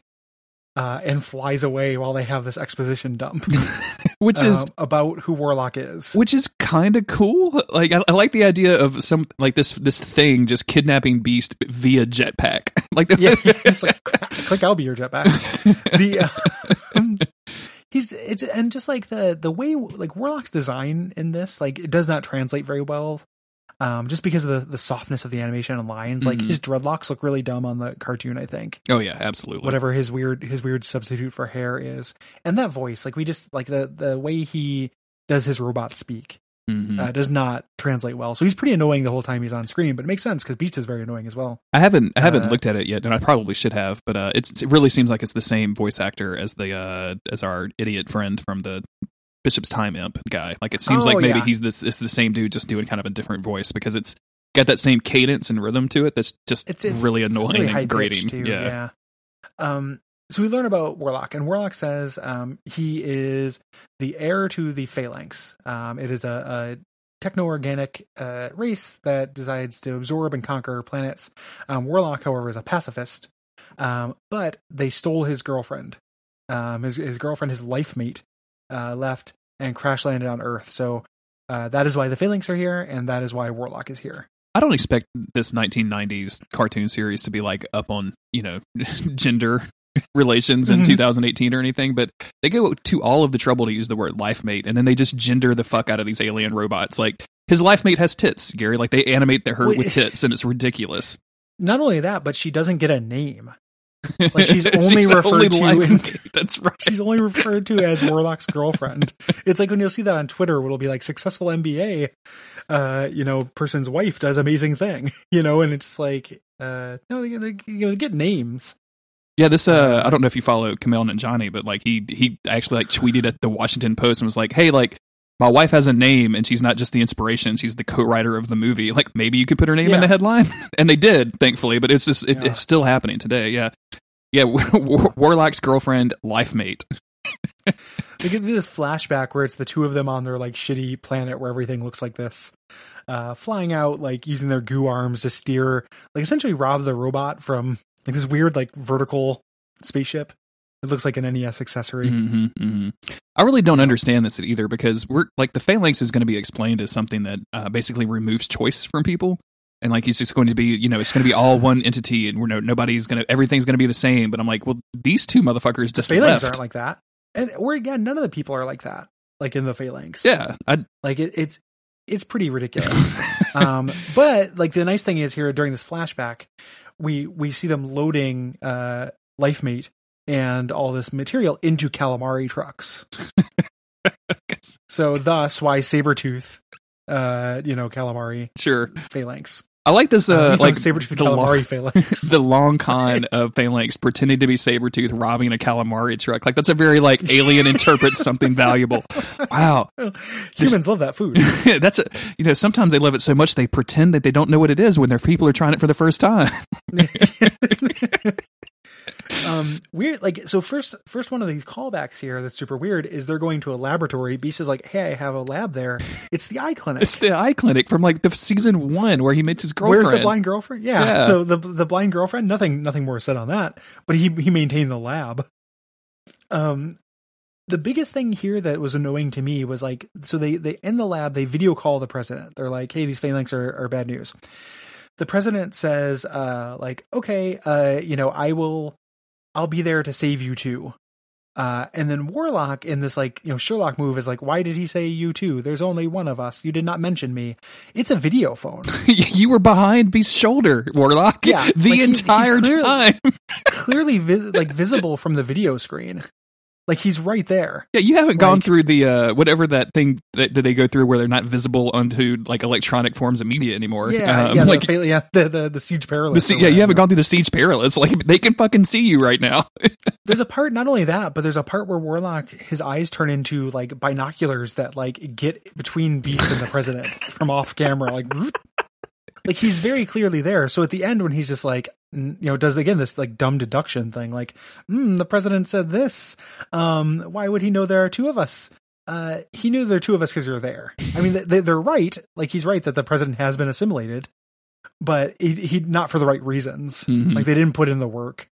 Uh, and flies away while they have this exposition dump. <laughs> Which is um, about who Warlock is. which is kind of cool. Like I, I like the idea of some like this this thing just kidnapping Beast via jetpack. <laughs> Like yeah, <laughs> he's like, click, I'll be your jetpack. The uh, <laughs> he's it's and just like the the way like Warlock's design in this, like it does not translate very well. Um, just because of the, the softness of the animation and lines, like Mhm. his dreadlocks look really dumb on the cartoon. I think oh yeah, absolutely. whatever his weird his weird substitute for hair is, and that voice, like we just like the the way he does his robot speak, hmm Mhm. uh, does not translate well. So he's pretty annoying the whole time he's on screen, but it makes sense because Beast is very annoying as well. I haven't I haven't Uh, looked at it yet, and I probably should have, but uh, it's, it really seems like it's the same voice actor as the uh, as our idiot friend from the Bishop's Time Imp guy. Like it seems Oh, like maybe yeah. he's this it's the same dude just doing kind of a different voice because it's got that same cadence and rhythm to it that's just It's- it's really annoying really and grating. too. yeah. yeah. Um, so we learn about Warlock, and Warlock says um, he is the heir to the Phalanx. Um, it is a, a techno-organic uh, race that decides to absorb and conquer planets. Um, Warlock, however, is a pacifist, um, but they stole his girlfriend. Um, his, his girlfriend, his life mate, uh, left and crash landed on Earth. So uh, that is why the Phalanx are here, and that is why Warlock is here. I don't expect this 1990s cartoon series to be like up on you know <laughs> gender <laughs> relations in Mhm. 2018 or anything, but they go to all of the trouble to use the word life mate, and then they just gender the fuck out of these alien robots. Like his life mate has tits, Gary. Like they animate the her with <laughs> tits, and it's ridiculous. Not only that, but she doesn't get a name. Like, she's <laughs> only the referred to in- <laughs> That's right. She's only referred to as Warlock's girlfriend. It's like when you'll see that on Twitter, it'll be like successful MBA, uh, you know, person's wife does amazing thing, <laughs> you know, and it's like, uh, no, they, they, you know, they get names. Yeah, this uh I don't know if you follow Kumail Nanjiani, but like he he actually like tweeted at the Washington Post and was like, "Hey, like my wife has a name and she's not just the inspiration, she's the co-writer of the movie. Like maybe you could put her name in the headline." <laughs> And they did, thankfully, but it's just it, Yeah. it's still happening today. Yeah. Yeah, <laughs> War- Warlock's girlfriend, life mate. <laughs> They get this flashback where it's the two of them on their like shitty planet where everything looks like this, uh, flying out like using their goo arms to steer, like essentially rob the robot from like this weird like vertical spaceship. It looks like an NES accessory. hmm hmm I really don't understand this either because we're like the phalanx is going to be explained as something that uh, basically removes choice from people. And like it's just going to be, you know, it's going to be all one entity, and we're no nobody's going to, everything's going to be the same. But I'm like, well, these two motherfuckers just Phalanx left. aren't like that, and or again, none of the people are like that. Like in the Phalanx, yeah, I, like it, it's it's pretty ridiculous. <laughs> um, but like the nice thing is here during this flashback, we we see them loading uh life mate and all this material into calamari trucks. So thus why Sabretooth uh you know calamari sure. phalanx. I like this, uh, Uh, like Sabretooth the long, calamari phalanx. <laughs> the long <laughs> con of phalanx pretending to be Sabretooth robbing a calamari truck. Like that's a very like alien <laughs> interprets something valuable. Wow. Humans love that food. that's a, you know, sometimes they love it so much they pretend that they don't know what it is when their people are trying it for the first time. Um weird like so first first one of these callbacks here that's super weird is they're going to a laboratory. Beast is like hey i have a lab there. It's the eye clinic. It's the eye clinic from like the season one where he meets his girlfriend. where's the blind girlfriend? Yeah, Yeah. The, the the blind girlfriend nothing nothing more said on that but he he maintained the lab. Um the biggest thing here that was annoying to me was like so they they in the lab they video call the president. They're like hey these phalanx are, are bad news. The president says uh like okay uh you know i will i'll be there to save you too uh and then warlock in this like you know sherlock move is like why did he say you too there's only one of us. You did not mention me. It's a video phone. <laughs> You were behind Beast's shoulder, Warlock. Yeah, <laughs> the like, he's- he's entire clearly- time. <laughs> clearly vis- like visible from the video screen like he's right there Yeah, you haven't gone through the uh whatever that thing that, that they go through where they're not visible onto like electronic forms of media anymore. yeah Um, yeah, like the, yeah the, the the siege perilous the, yeah, you haven't gone through the siege perilous. Like <laughs> they can fucking see you right now. <laughs> there's a part not only that but there's a part where warlock his eyes turn into like binoculars that like get between beast and the president from off camera like <laughs> like he's very clearly there. So at the end when he's just like you know does again this like dumb deduction thing like mm, the president said this. Um why would he know there are two of us? Uh he knew there are two of us because you're there. I mean they, they're right. Like he's right that the president has been assimilated but he, he not for the right reasons. Mhm. like they didn't put in the work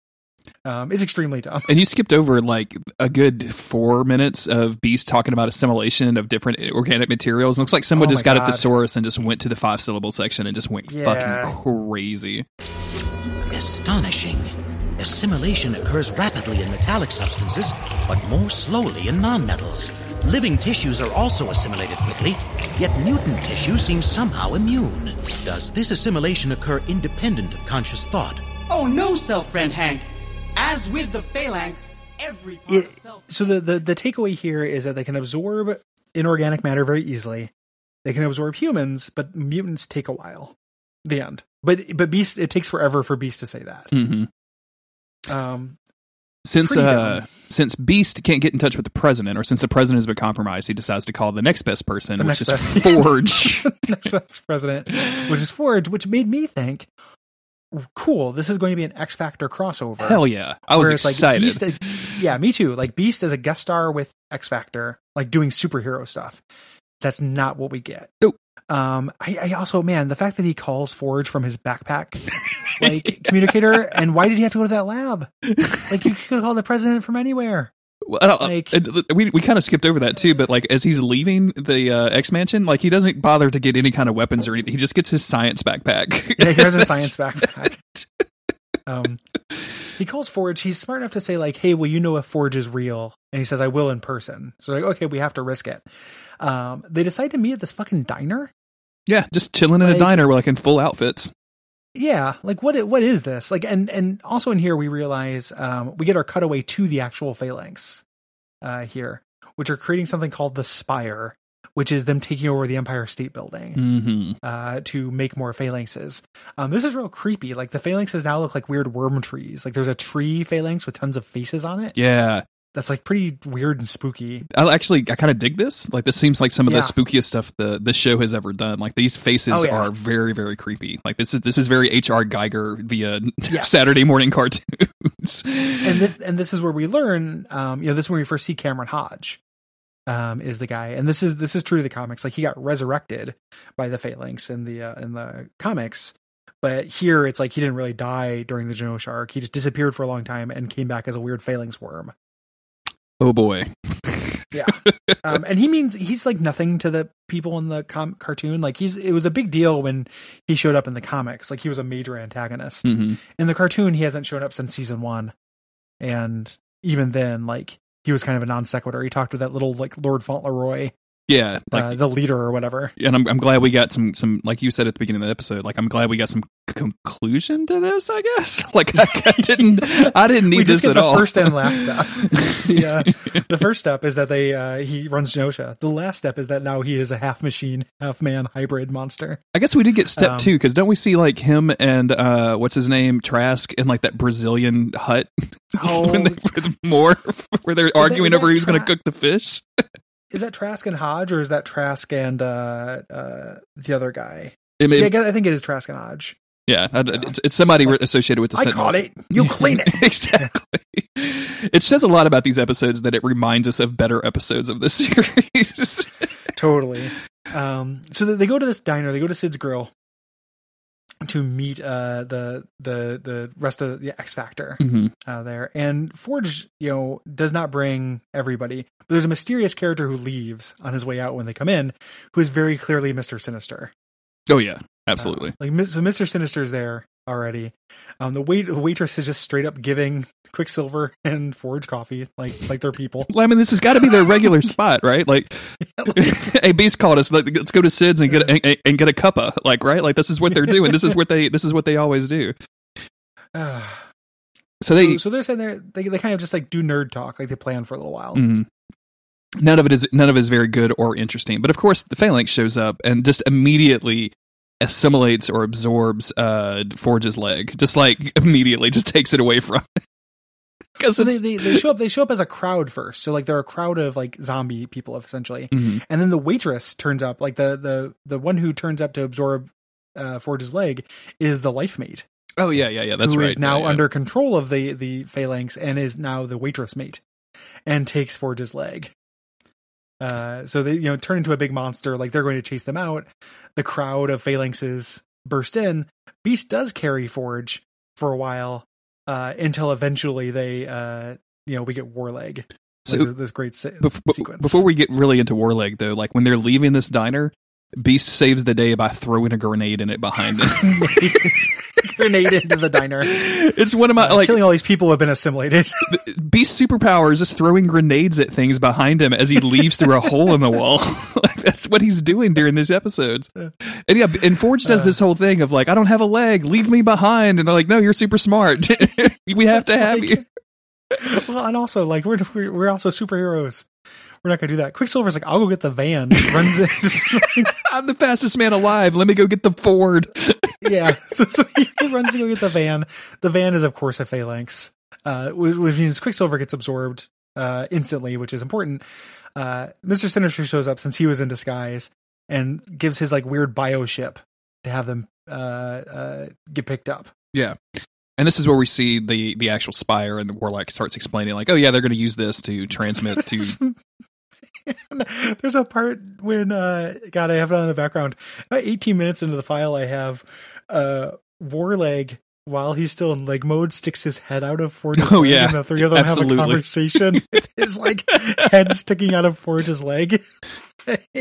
um it's extremely dumb And you skipped over like a good four minutes of Beast talking about assimilation of different organic materials. It looks like someone Oh just my got a God. thesaurus and just went to the five syllable section and just went Yeah. fucking crazy. Astonishing. Assimilation occurs rapidly in metallic substances, but more slowly in nonmetals. Living tissues are also assimilated quickly, yet mutant tissue seems somehow immune. Does this assimilation occur independent of conscious thought? Oh no, self friend Hank. As with the phalanx, every part it, of self so the, the the takeaway here is that they can absorb inorganic matter very easily They can absorb humans, but mutants take a while. The end. But but Beast, it takes forever for Beast to say that. Mm-hmm. Um, Since uh, dumb. since Beast can't get in touch with the president, or since the president has been compromised, he decides to call the next best person, The which is best- <laughs> Forge. <laughs> next vice president, which is Forge, which made me think, cool, this is going to be an X Factor crossover. Hell yeah! I was excited. Like Beast, yeah, me too. Like Beast as a guest star with X Factor, like doing superhero stuff. That's not what we get. Nope. Um, I, I also, man, the fact that he calls Forge from his backpack, <laughs> like communicator, and why did he have to go to that lab? Like you could have called the president from anywhere. Well, I don't- Like- uh, we we kind of skipped over that too, but like as he's leaving the uh, X Mansion, like he doesn't bother to get any kind of weapons or anything. He just gets his science backpack. <laughs> Yeah, he <laughs> has a science backpack. <laughs> Um, he calls Forge. He's smart enough to say like, "Hey, will you know if Forge is real?" And he says, "I will in person." So like, okay, we have to risk it. Um, they decide to meet at this fucking diner. Yeah, just chilling in a Like- diner, like in full outfits. Yeah, like what? What is this? Like, and and also in here we realize um, we get our cutaway to the actual phalanx uh, here, which are creating something called the Spire, which is them taking over the Empire State Building. hmm uh, to make more phalanxes. Um, this is real creepy. Like the phalanxes now look like weird worm trees. Like there's a tree phalanx with tons of faces on it. Yeah, That's like pretty weird and spooky. I actually I kind of dig this. Like this seems like some of Yeah. the spookiest stuff the the show has ever done. Like these faces Oh, yeah. are very very creepy. Like this is this is very H.R. Giger via <laughs> Yes. Saturday morning cartoons. <laughs> And this and this is where we learn. Um, you know, this is where we first see Cameron Hodge. Um, is the guy, and this is this is true to the comics. Like he got resurrected by the phalanx in the uh, in the comics, but here it's like he didn't really die during the Genosha arc. He just disappeared for a long time and came back as a weird phalanx worm. Oh boy. <laughs> Yeah. um, and he means he's like nothing to the people in the com- cartoon. Like he's it was a big deal when he showed up in the comics. Like he was a major antagonist. hmm In the cartoon, he hasn't shown up since season one, and even then, like he was kind of a non sequitur. He talked with that little like Lord Fauntleroy, Yeah, like uh, the leader or whatever. and I'm I'm glad we got some some like you said at the beginning of the episode. Like I'm glad we got some conclusion to this. I guess <laughs> like I, I didn't <laughs> I didn't need we just this get at the all. first and last step. <laughs> yeah, the first step is that they uh, he runs Genosha. The last step is that now he is a half machine, half man hybrid monster. I guess we did get step Um, two because don't we see like him and uh what's his name Trask in like that Brazilian hut Oh. when they, with more where they're arguing over who's going to cook the fish. Is that Trask and Hodge, or is that Trask and uh, uh, the other guy? It may- yeah, I guess- I think it is Trask and Hodge. yeah, I- it's, it's somebody Like, associated with the I Sentinels. caught it. You clean it. <laughs> exactly. It says a lot about these episodes that it reminds us of better episodes of the <laughs> series. totally. Um, so they go to this diner. They go to Sid's Grill to meet uh, the the the rest of the X Factor hmm uh, there. And Forge, you know, does not bring everybody, but there's a mysterious character who leaves on his way out when they come in, who is very clearly Mister Sinister. Oh yeah, absolutely. Uh, like so, Mister Sinister's there already. Um, the wait the waitress is just straight up giving Quicksilver <laughs> and Forge coffee, like like they're people. Well, I mean, this has got to be their regular <laughs> spot, right? Like, <laughs> a Beast called us. Like, let's go to Sid's and get a, and, and get a cuppa. Like, right? Like, this is what they're doing. This is what they. This is what they always do. <sighs> Uh, So they. so, so they're saying they they they kind of just like do nerd talk, like they plan for a little while. mhm. None of it is none of it is very good or interesting. But of course, the phalanx shows up and just immediately assimilates or absorbs uh Forge's leg. Just like <laughs> immediately, just takes it away from. Because <laughs> So they, they they show up they show up as a crowd first. So like they're a crowd of like zombie people essentially. Mhm. And then the waitress turns up, like the the the one who turns up to absorb uh Forge's leg is the life mate. oh yeah yeah yeah that's who right. is now Yeah, yeah. under control of the the phalanx and is now the waitress mate and takes Forge's leg. Uh, so they you know turn into a big monster like they're going to chase them out. The crowd of phalanxes burst in. Beast does carry Forge for a while uh, until eventually they uh, you know we get Warleg. Like So- this, this great se- Bef- sequence. Before we get really into Warleg, though, like when they're leaving this diner, Beast saves the day by throwing a grenade in it behind him. <laughs> <laughs> <laughs> grenade into the diner, it's one of my Uh, like killing all these people who have been assimilated. <laughs> Beast superpower is just throwing grenades at things behind him as he leaves through a hole in the wall. <laughs> like, that's what he's doing during these episodes. And yeah, and Forge does Uh. this whole thing of like, I don't have a leg, leave me behind, and they're like, No, you're super smart. we have to have Like- you. well, and also like we're we're, also superheroes. we're not gonna do that. Quicksilver's like, I'll go get the van. Runs in, just, I'm the fastest man alive. Let me go get the Ford. <laughs> yeah. So, so he runs to go get the van. The van is, of course, a phalanx, uh, which, means Quicksilver gets absorbed uh, instantly, which is important. Uh, Mister Sinister shows up since he was in disguise and gives his like weird bio ship to have them uh, uh, get picked up. Yeah. And this is where we see the the actual spire, and the warlock starts explaining, like, "Oh yeah, they're going to use this to transmit to." <laughs> <laughs> There's a part when uh God, I have it on the background. About 18 minutes into the file, I have uh Warleg while he's still in leg mode sticks his head out of Forge's Oh, leg, yeah. and the three of them Absolutely. have a conversation. <laughs> with his like head sticking out of Forge's leg. <laughs>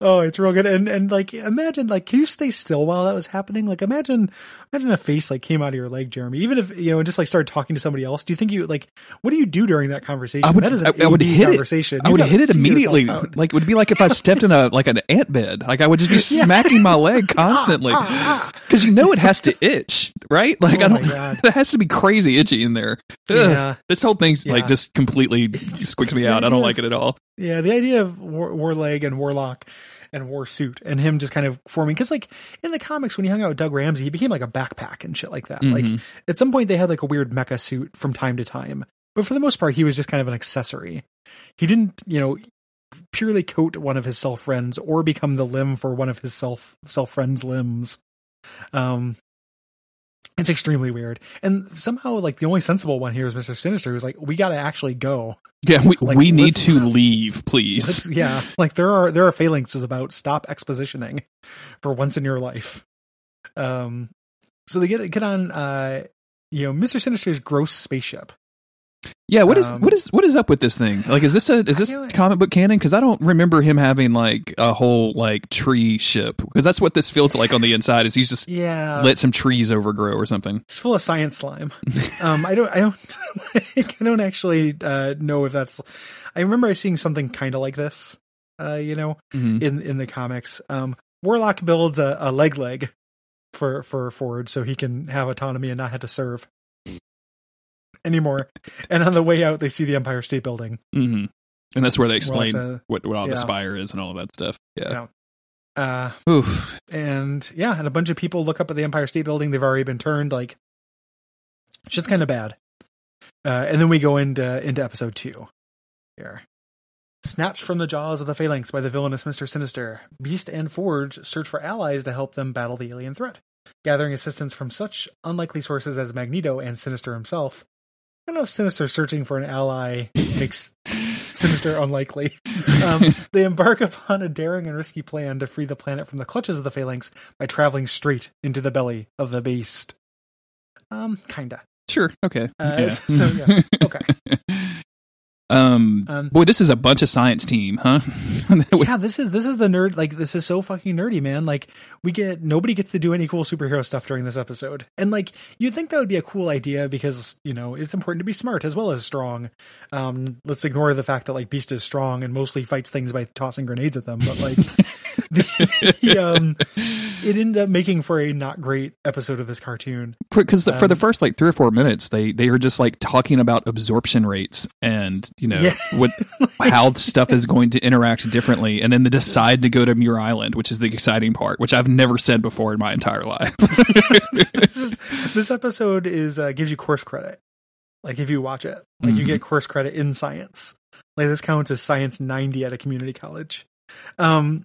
oh, it's real good. And and like imagine like can you stay still while that was happening? Like imagine imagine a face like came out of your leg, Jeremy. Even if you know, and just like started talking to somebody else. Do you think you like what do you do during that conversation? I would, that is an I, I would hit conversation. it. I would hit it immediately. Like it would be like if I stepped in a like an ant bed. Like I would just be <laughs> Yeah. smacking my leg constantly <laughs> because you know it has to itch, right? Like Oh I don't. It <laughs> has to be crazy itchy in there. Ugh. Yeah. This whole thing's Yeah. like just completely squicks me out. I don't like it at all. Yeah, the idea of War, Warleg and Warlock and Warsuit and him just kind of forming because like in the comics when he hung out with Doug Ramsey, he became like a backpack and shit like that. Mhm. Like at some point they had like a weird mecha suit from time to time, but for the most part he was just kind of an accessory. He didn't, you know, purely coat one of his self friends or become the limb for one of his self self friends limbs. Um. It's extremely weird, and somehow, like the only sensible one here is Mister Sinister, who's like, "We got to actually go." Yeah, we Like, we need to <laughs> leave, please. Yeah, like there are there are phalanxes about stop expositioning for once in your life. Um, so they get get on, uh, you know, Mister Sinister's gross spaceship. Yeah, what is Um, what is what is up with this thing? Like, is this a is this comic book canon? Because I don't remember him having like a whole like tree ship. Because that's what this feels like on the inside. Is he's just <laughs> Yeah, let some trees overgrow or something? it's full of science slime. <laughs> um, I don't, I don't, <laughs> like, I don't actually uh, know if that's. I remember seeing something kind of like this. Uh, you know, Mhm. in in the comics. Um, Warlock builds a, a leg leg for for Forge so he can have autonomy and not have to serve anymore. and on the way out, they see the Empire State Building. hmm And that's where they explain it's a- what what all yeah. the spire is and all of that stuff. Yeah. Yeah. Uh, Oof. and yeah, and a bunch of people look up at the Empire State Building. They've already been turned. Like, shit's kind of bad. Uh, and then we go into into episode two. Here, snatched from the jaws of the Phalanx by the villainous Mister Sinister, Beast and Forge search for allies to help them battle the alien threat, gathering assistance from such unlikely sources as Magneto and Sinister himself. I don't know if Sinister searching for an ally makes <laughs> Sinister unlikely. Um, they embark upon a daring and risky plan to free the planet from the clutches of the Phalanx by traveling straight into the belly of the beast. Um, kinda. Sure. Okay. Uh, so, yeah. Okay. <laughs> Um, Um, boy, this is a bunch of science team, huh? <laughs> yeah, this is this is the nerd. Like, this is so fucking nerdy, man. Like, we get nobody gets to do any cool superhero stuff during this episode, and like, you'd think that would be a cool idea because you know it's important to be smart as well as strong. Um, let's ignore the fact that like Beast is strong and mostly fights things by tossing grenades at them, but like, <laughs> <laughs> the, um, it ended up making for a not great episode of this cartoon. because for the Um, first like three or four minutes they they are just like talking about absorption rates and you know Yeah. what <laughs> how stuff is going to interact differently and then they decide to go to muir island which is the exciting part which i've never said before in my entire life <laughs> this is this episode is uh, gives you course credit. Like if you watch it, like you Mhm. get course credit in science. Like this counts as science ninety at a community college. Um,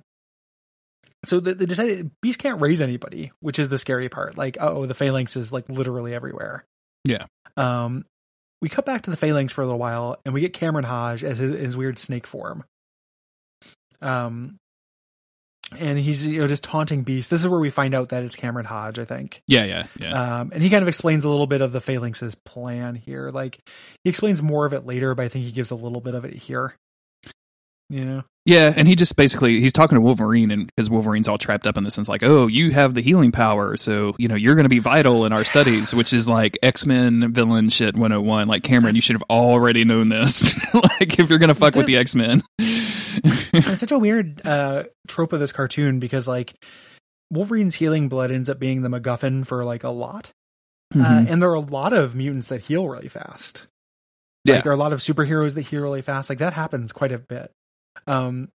so they, they decided Beast can't raise anybody, which is the scary part. Like, oh, the phalanx is like literally everywhere. Yeah. Um, we cut back to the phalanx for a little while, and we get Cameron Hodge as his, his weird snake form. Um, and he's you know just taunting Beast. This is where we find out that it's Cameron Hodge, I think. yeah yeah yeah Um, and he kind of explains a little bit of the Phalanx's plan here. Like he explains more of it later, but I think he gives a little bit of it here. Know, yeah and he just basically he's talking to wolverine and because wolverine's all trapped up in this and it's like oh you have the healing power so you know you're going to be vital in our studies which is like x-men villain shit 101 like cameron you should have already known this <laughs> like if you're going to fuck with the x-men it's such a weird uh, trope of this cartoon because like Wolverine's healing blood ends up being the MacGuffin for like a lot, uh, Mhm. and there are a lot of mutants that heal really fast. Like Yeah. there are a lot of superheroes that heal really fast. Like that happens quite a bit. Um,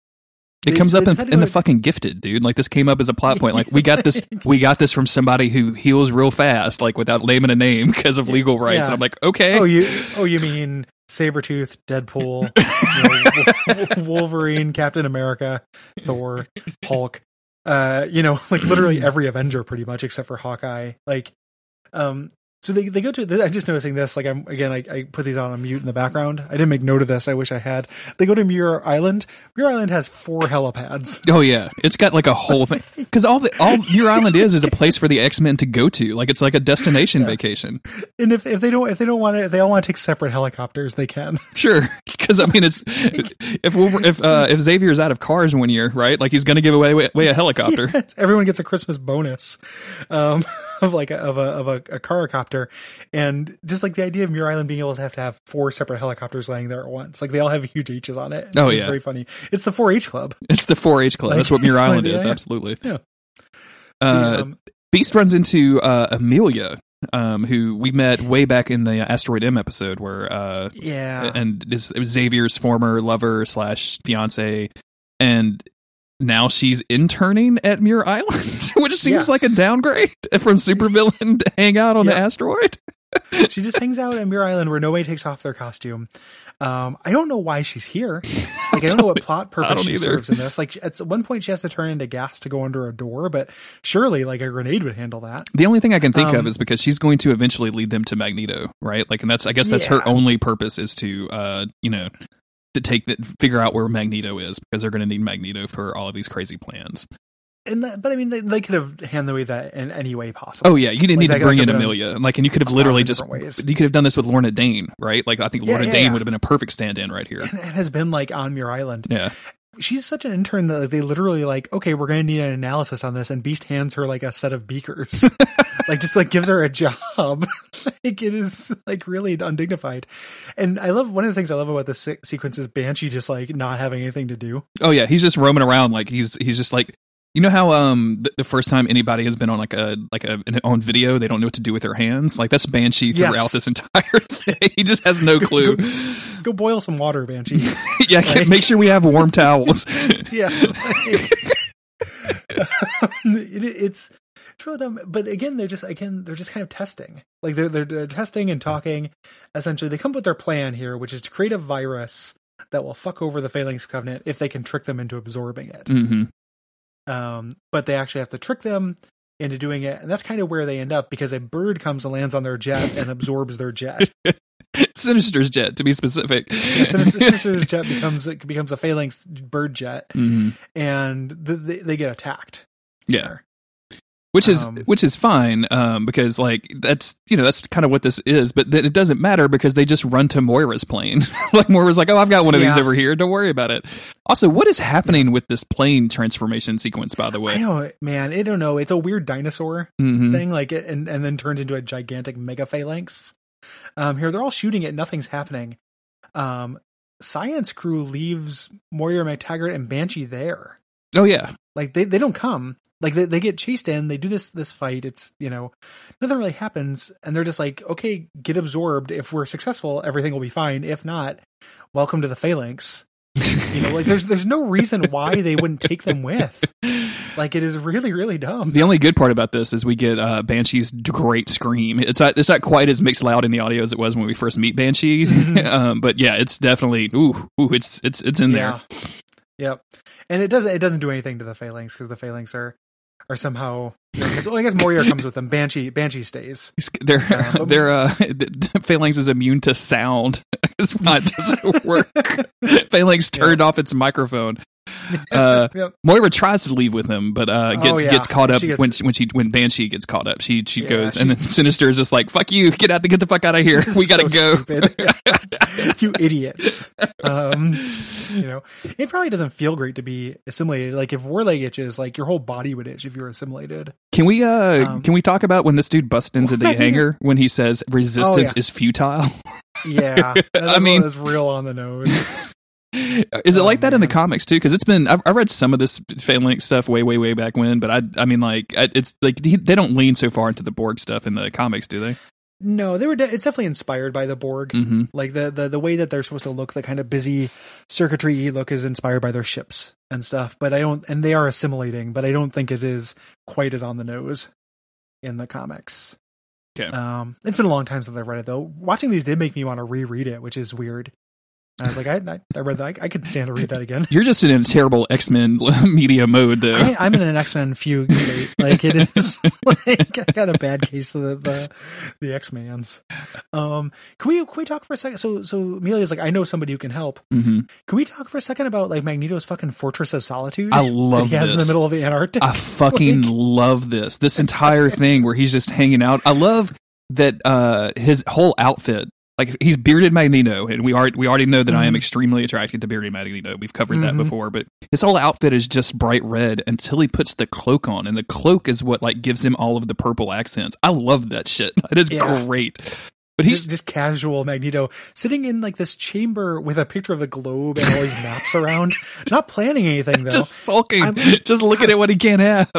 It They- comes up in, in the to- fucking gifted, dude. Like this came up as a plot point. Like we got this, <laughs> we got this from somebody who heals real fast, like without naming a name because of legal rights. Yeah. And I'm like, okay, oh you oh you mean Sabretooth, Deadpool, <laughs> you know, Wolverine, Captain America, Thor, Hulk. Uh, you know, like literally <clears throat> every Avenger pretty much except for Hawkeye. Like um so they they go to I'm just noticing this like I'm again I, I put these on a mute in the background. I didn't make note of this. I wish I had. They go to Muir Island. Muir Island has four helipads. Oh yeah, it's got like a whole thing <laughs> because all the all Muir Island is is a place for the X Men to go to. Like it's like a destination vacation. And if, if they don't if they don't want to if they all want to take separate helicopters, they can. <laughs> Sure, because I mean it's if Wolver- if uh, if Xavier's out of cars one year, right? Like he's going to give away, away a helicopter. <laughs> Yes, everyone gets a Christmas bonus um, of like a, of a of a, a carcopter, and just like the idea of Muir Island being able to have to have four separate helicopters laying there at once, like they all have huge H's on it. Oh, it's yeah. very funny. It's the 4-H club. <laughs> It's the 4-H club. Like- That's what Muir <laughs> Island like, is. yeah. Absolutely. Yeah. Uh, um, Beast runs into uh, Amelia, um, who we met way back in the Asteroid M episode, where uh, yeah, and this, it was Xavier's former lover slash fiance, and now she's interning at Muir Island, <laughs> which seems Yes. like a downgrade <laughs> from supervillain to hang out on the asteroid. she just hangs out at Muir Island where nobody takes off their costume. Um, I don't know why she's here. <laughs> Like I don't know what plot purpose she either. serves in this. Like at one point she has to turn into gas to go under a door, but surely like a grenade would handle that. The only thing I can think of Um, is because she's going to eventually lead them to Magneto, right? Like, and that's I guess that's her only purpose is to, uh, you know, to take the figure out where Magneto is because they're going to need Magneto for all of these crazy plans. And that, but I mean, they, they could have handled that in any way possible. Oh yeah, you didn't Like, need to bring in Amelia, like, and you could have literally just ways. you could have done this with Lorna Dane, right? Like, I think Yeah, Lorna yeah, Dane yeah. would have been a perfect stand-in right here. and it has been like on Muir Island. Yeah, She's such an intern that like, they literally like, okay, we're going to need an analysis on this, and Beast hands her like a set of beakers, <laughs> like just like gives her a job. <laughs> like it is like really undignified. And I love one of the things I love about this se- sequence is Banshee just like not having anything to do. Oh yeah, he's just roaming around like he's he's just like you know how um the, the first time anybody has been on like a like a an, on video they don't know what to do with their hands like that's Banshee throughout Yes. this entire <laughs> thing. he just has no clue. Go boil some water, Banshee. <laughs> yeah, Like- make sure we have warm towels. yeah. it, it's really dumb. But again, they're just again they're just kind of testing. Like they're, they're they're testing and talking. Essentially, they come up with their plan here, which is to create a virus that will fuck over the Phalanx Covenant if they can trick them into absorbing it. hmm Um, but they actually have to trick them into doing it, and that's kind of where they end up because a bird comes and lands on their jet and <laughs> absorbs their jet. <laughs> Sinister's jet to be specific. Yeah, Sinister, <laughs> Sinister's jet becomes becomes a Phalanx bird jet, Mhm. and th- they, they get attacked. Yeah. there. Which is Um, which is fine um, because like that's you know that's kind of what this is but then it doesn't matter because they just run to moira's plane <laughs> like moira's like oh i've got one of these over here don't worry about it also what is happening with this plane transformation sequence by the I way don't, man. I don't know. It's a weird dinosaur Mhm. thing, like, it, and and then turns into a gigantic mega phalanx. Um, here they're all shooting it. Nothing's happening. Um, science crew leaves Moira McTaggart and Banshee there. oh yeah Like they, they don't come. Like they, they get chased in. They do this this fight. It's you know nothing really happens, and they're just like, okay, get absorbed. If we're successful, everything will be fine. If not, welcome to the phalanx. You know, like there's there's no reason why they wouldn't take them with. Like it is really really dumb. the only good part about this is we get uh, Banshee's great scream. It's not it's not quite as mixed loud in the audio as it was when we first meet Banshee, Mm-hmm. <laughs> um, but yeah, it's definitely ooh ooh it's it's it's in there. Yeah. Yep. And it doesn't it doesn't do anything to the phalanx because the phalanx are are somehow. Well, I guess Moira comes with them. Banshee Banshee stays. Their Yeah, their uh, phalanx is immune to sound. <laughs> it's not doesn't work. <laughs> phalanx turned off its microphone. <laughs> Uh, Yep. Moira tries to leave with him, but uh, Oh, gets yeah. gets caught up She gets- when she, when she when Banshee gets caught up. She she Yeah, goes, she- and then <laughs> Sinister is just like, "Fuck you, get out, the get the fuck out of here. <laughs> We gotta So go." you idiots. Um, you know, it probably doesn't feel great to be assimilated. Like if war leg itches, like your whole body would itch if you were assimilated. Can we uh Um, can we talk about when this dude busts into the hangar when he says resistance Oh, yeah. is futile? Yeah, I mean- it's real on the nose. Is it Oh, like that in the comics too? Because it's been I've, I've read some of this phalanx stuff way way way back when, but I I mean like I- it's like they don't lean so far into the Borg stuff in the comics, do they? No, they were. De- it's definitely inspired by the Borg. hmm Like the, the the way that they're supposed to look, the kind of busy circuitry look is inspired by their ships and stuff. But I don't, and they are assimilating, but I don't think it is quite as on the nose in the comics. Okay. Um, it's been a long time since I've read it though. Watching these did make me want to reread it, which is weird. I was like, I I, I read that. I, I could stand to read that again. You're just in a terrible X Men <laughs> media mode, though. I, I'm in an X Men fugue state. Like it is <laughs> like I got a bad case of the the, the X Mans. Um, can we can we talk for a second? So so Amelia's like, I know somebody who can help. hmm Can we talk for a second about like Magneto's fucking Fortress of Solitude? I love he has in the middle of the Antarctic. I <laughs> fucking Like- love this. This entire thing where he's just hanging out. I love that uh his whole outfit. Like he's bearded Magneto, and we already we already know that I am Mhm. extremely attracted to bearded Magneto. We've covered that Mhm. before, but his whole outfit is just bright red until he puts the cloak on, and the cloak is what like gives him all of the purple accents. I love that shit. That is Yeah. great. But he's just, just casual Magneto sitting in like this chamber with a picture of the globe and all these maps around, <laughs> not planning anything though. just sulking, I'm- just looking at what he can't have.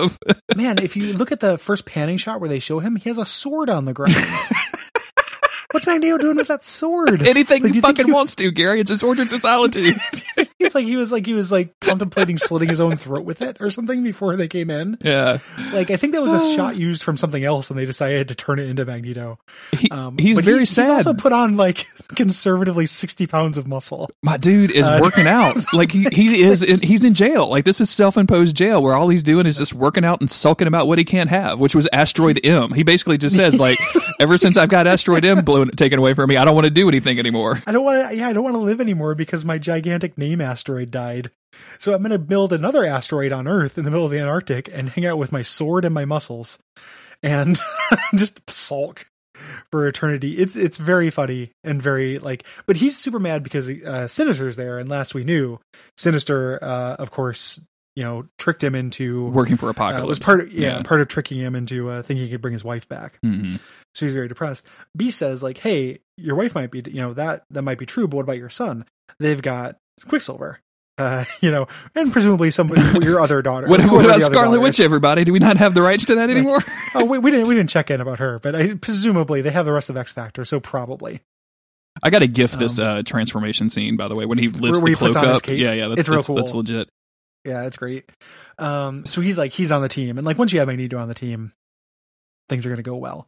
Man, if you look at the first panning shot where they show him, he has a sword on the ground. <laughs> What's Magneto doing with that sword? Anything Like, he fucking wants to, Gary. It's his Fortress of Solitude. He's like he was like he was like contemplating slitting his own throat with it or something before they came in. yeah. Like I think that was a Oh. shot used from something else, and they decided to turn it into Magneto. He, Um, he's but very he, sad. He's also put on like <laughs> conservatively sixty pounds of muscle. My dude is Uh, working <laughs> out. Like he, he is in, he's in jail. Like this is self-imposed jail where all he's doing is just working out and sulking about what he can't have, which was asteroid M. He basically just says like <laughs> ever since I've got asteroid M blown taken away from me, I don't want to do anything anymore. I don't want to. Yeah, I don't want to live anymore because my gigantic name asteroid died. So I'm going to build another asteroid on Earth in the middle of the Antarctic and hang out with my sword and my muscles, and <laughs> just sulk for eternity. It's it's very funny and very like. But he's super mad because uh, Sinister's there, and last we knew, Sinister, uh, of course, you know, tricked him into. Working for Uh, apocalypse was part of yeah, part of tricking him into uh, thinking he could bring his wife back. hmm So he's very depressed. B says like, "Hey, your wife might be, you know, that that might be true, but what about your son? They've got Quicksilver, uh, <laughs> you know, and presumably somebody, your other daughter. <laughs> What, what about Scarlet Witch? Everybody, do we not have the rights to that anymore? <laughs> Oh, we, we didn't we didn't check in about her, but I, presumably they have the rest of X Factor, so probably. I got to gift this Um, uh, transformation scene by the way when he lifts the cloak up. Yeah, yeah, that's It's real cool. that's legit. Yeah, it's great. Um, so he's like he's on the team, and like once you have Magneto on the team, things are going to go well.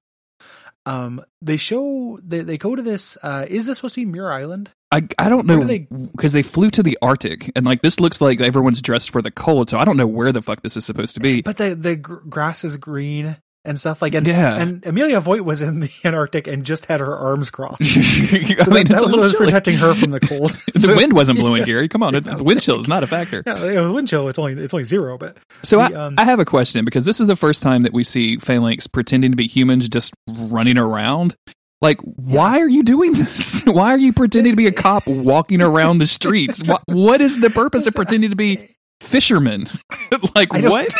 Um, they show they they go to this. Uh, is this supposed to be Muir Island? I, I don't know do they- because they flew to the Arctic and like this looks like everyone's dressed for the cold, so I don't know where the fuck this is supposed to be. But the the gr- grass is green and stuff like and Yeah. and Amelia Voigt was in the <laughs> Antarctic and just had her arms crossed. <laughs> I So mean, that, it's that was what little was chilly. protecting her from the <laughs> cold. the So- wind wasn't blowing, Yeah. Gary. Come on, it's, the wind chill is not a factor. Yeah, the wind chill. It's only it's only zero, but So The, I, um, I have a question because this is the first time that we see Phalanx pretending to be humans just running around. Like, why are you doing this? Why are you pretending to be a cop walking around the streets? what, what is the purpose of pretending to be fishermen? like, what?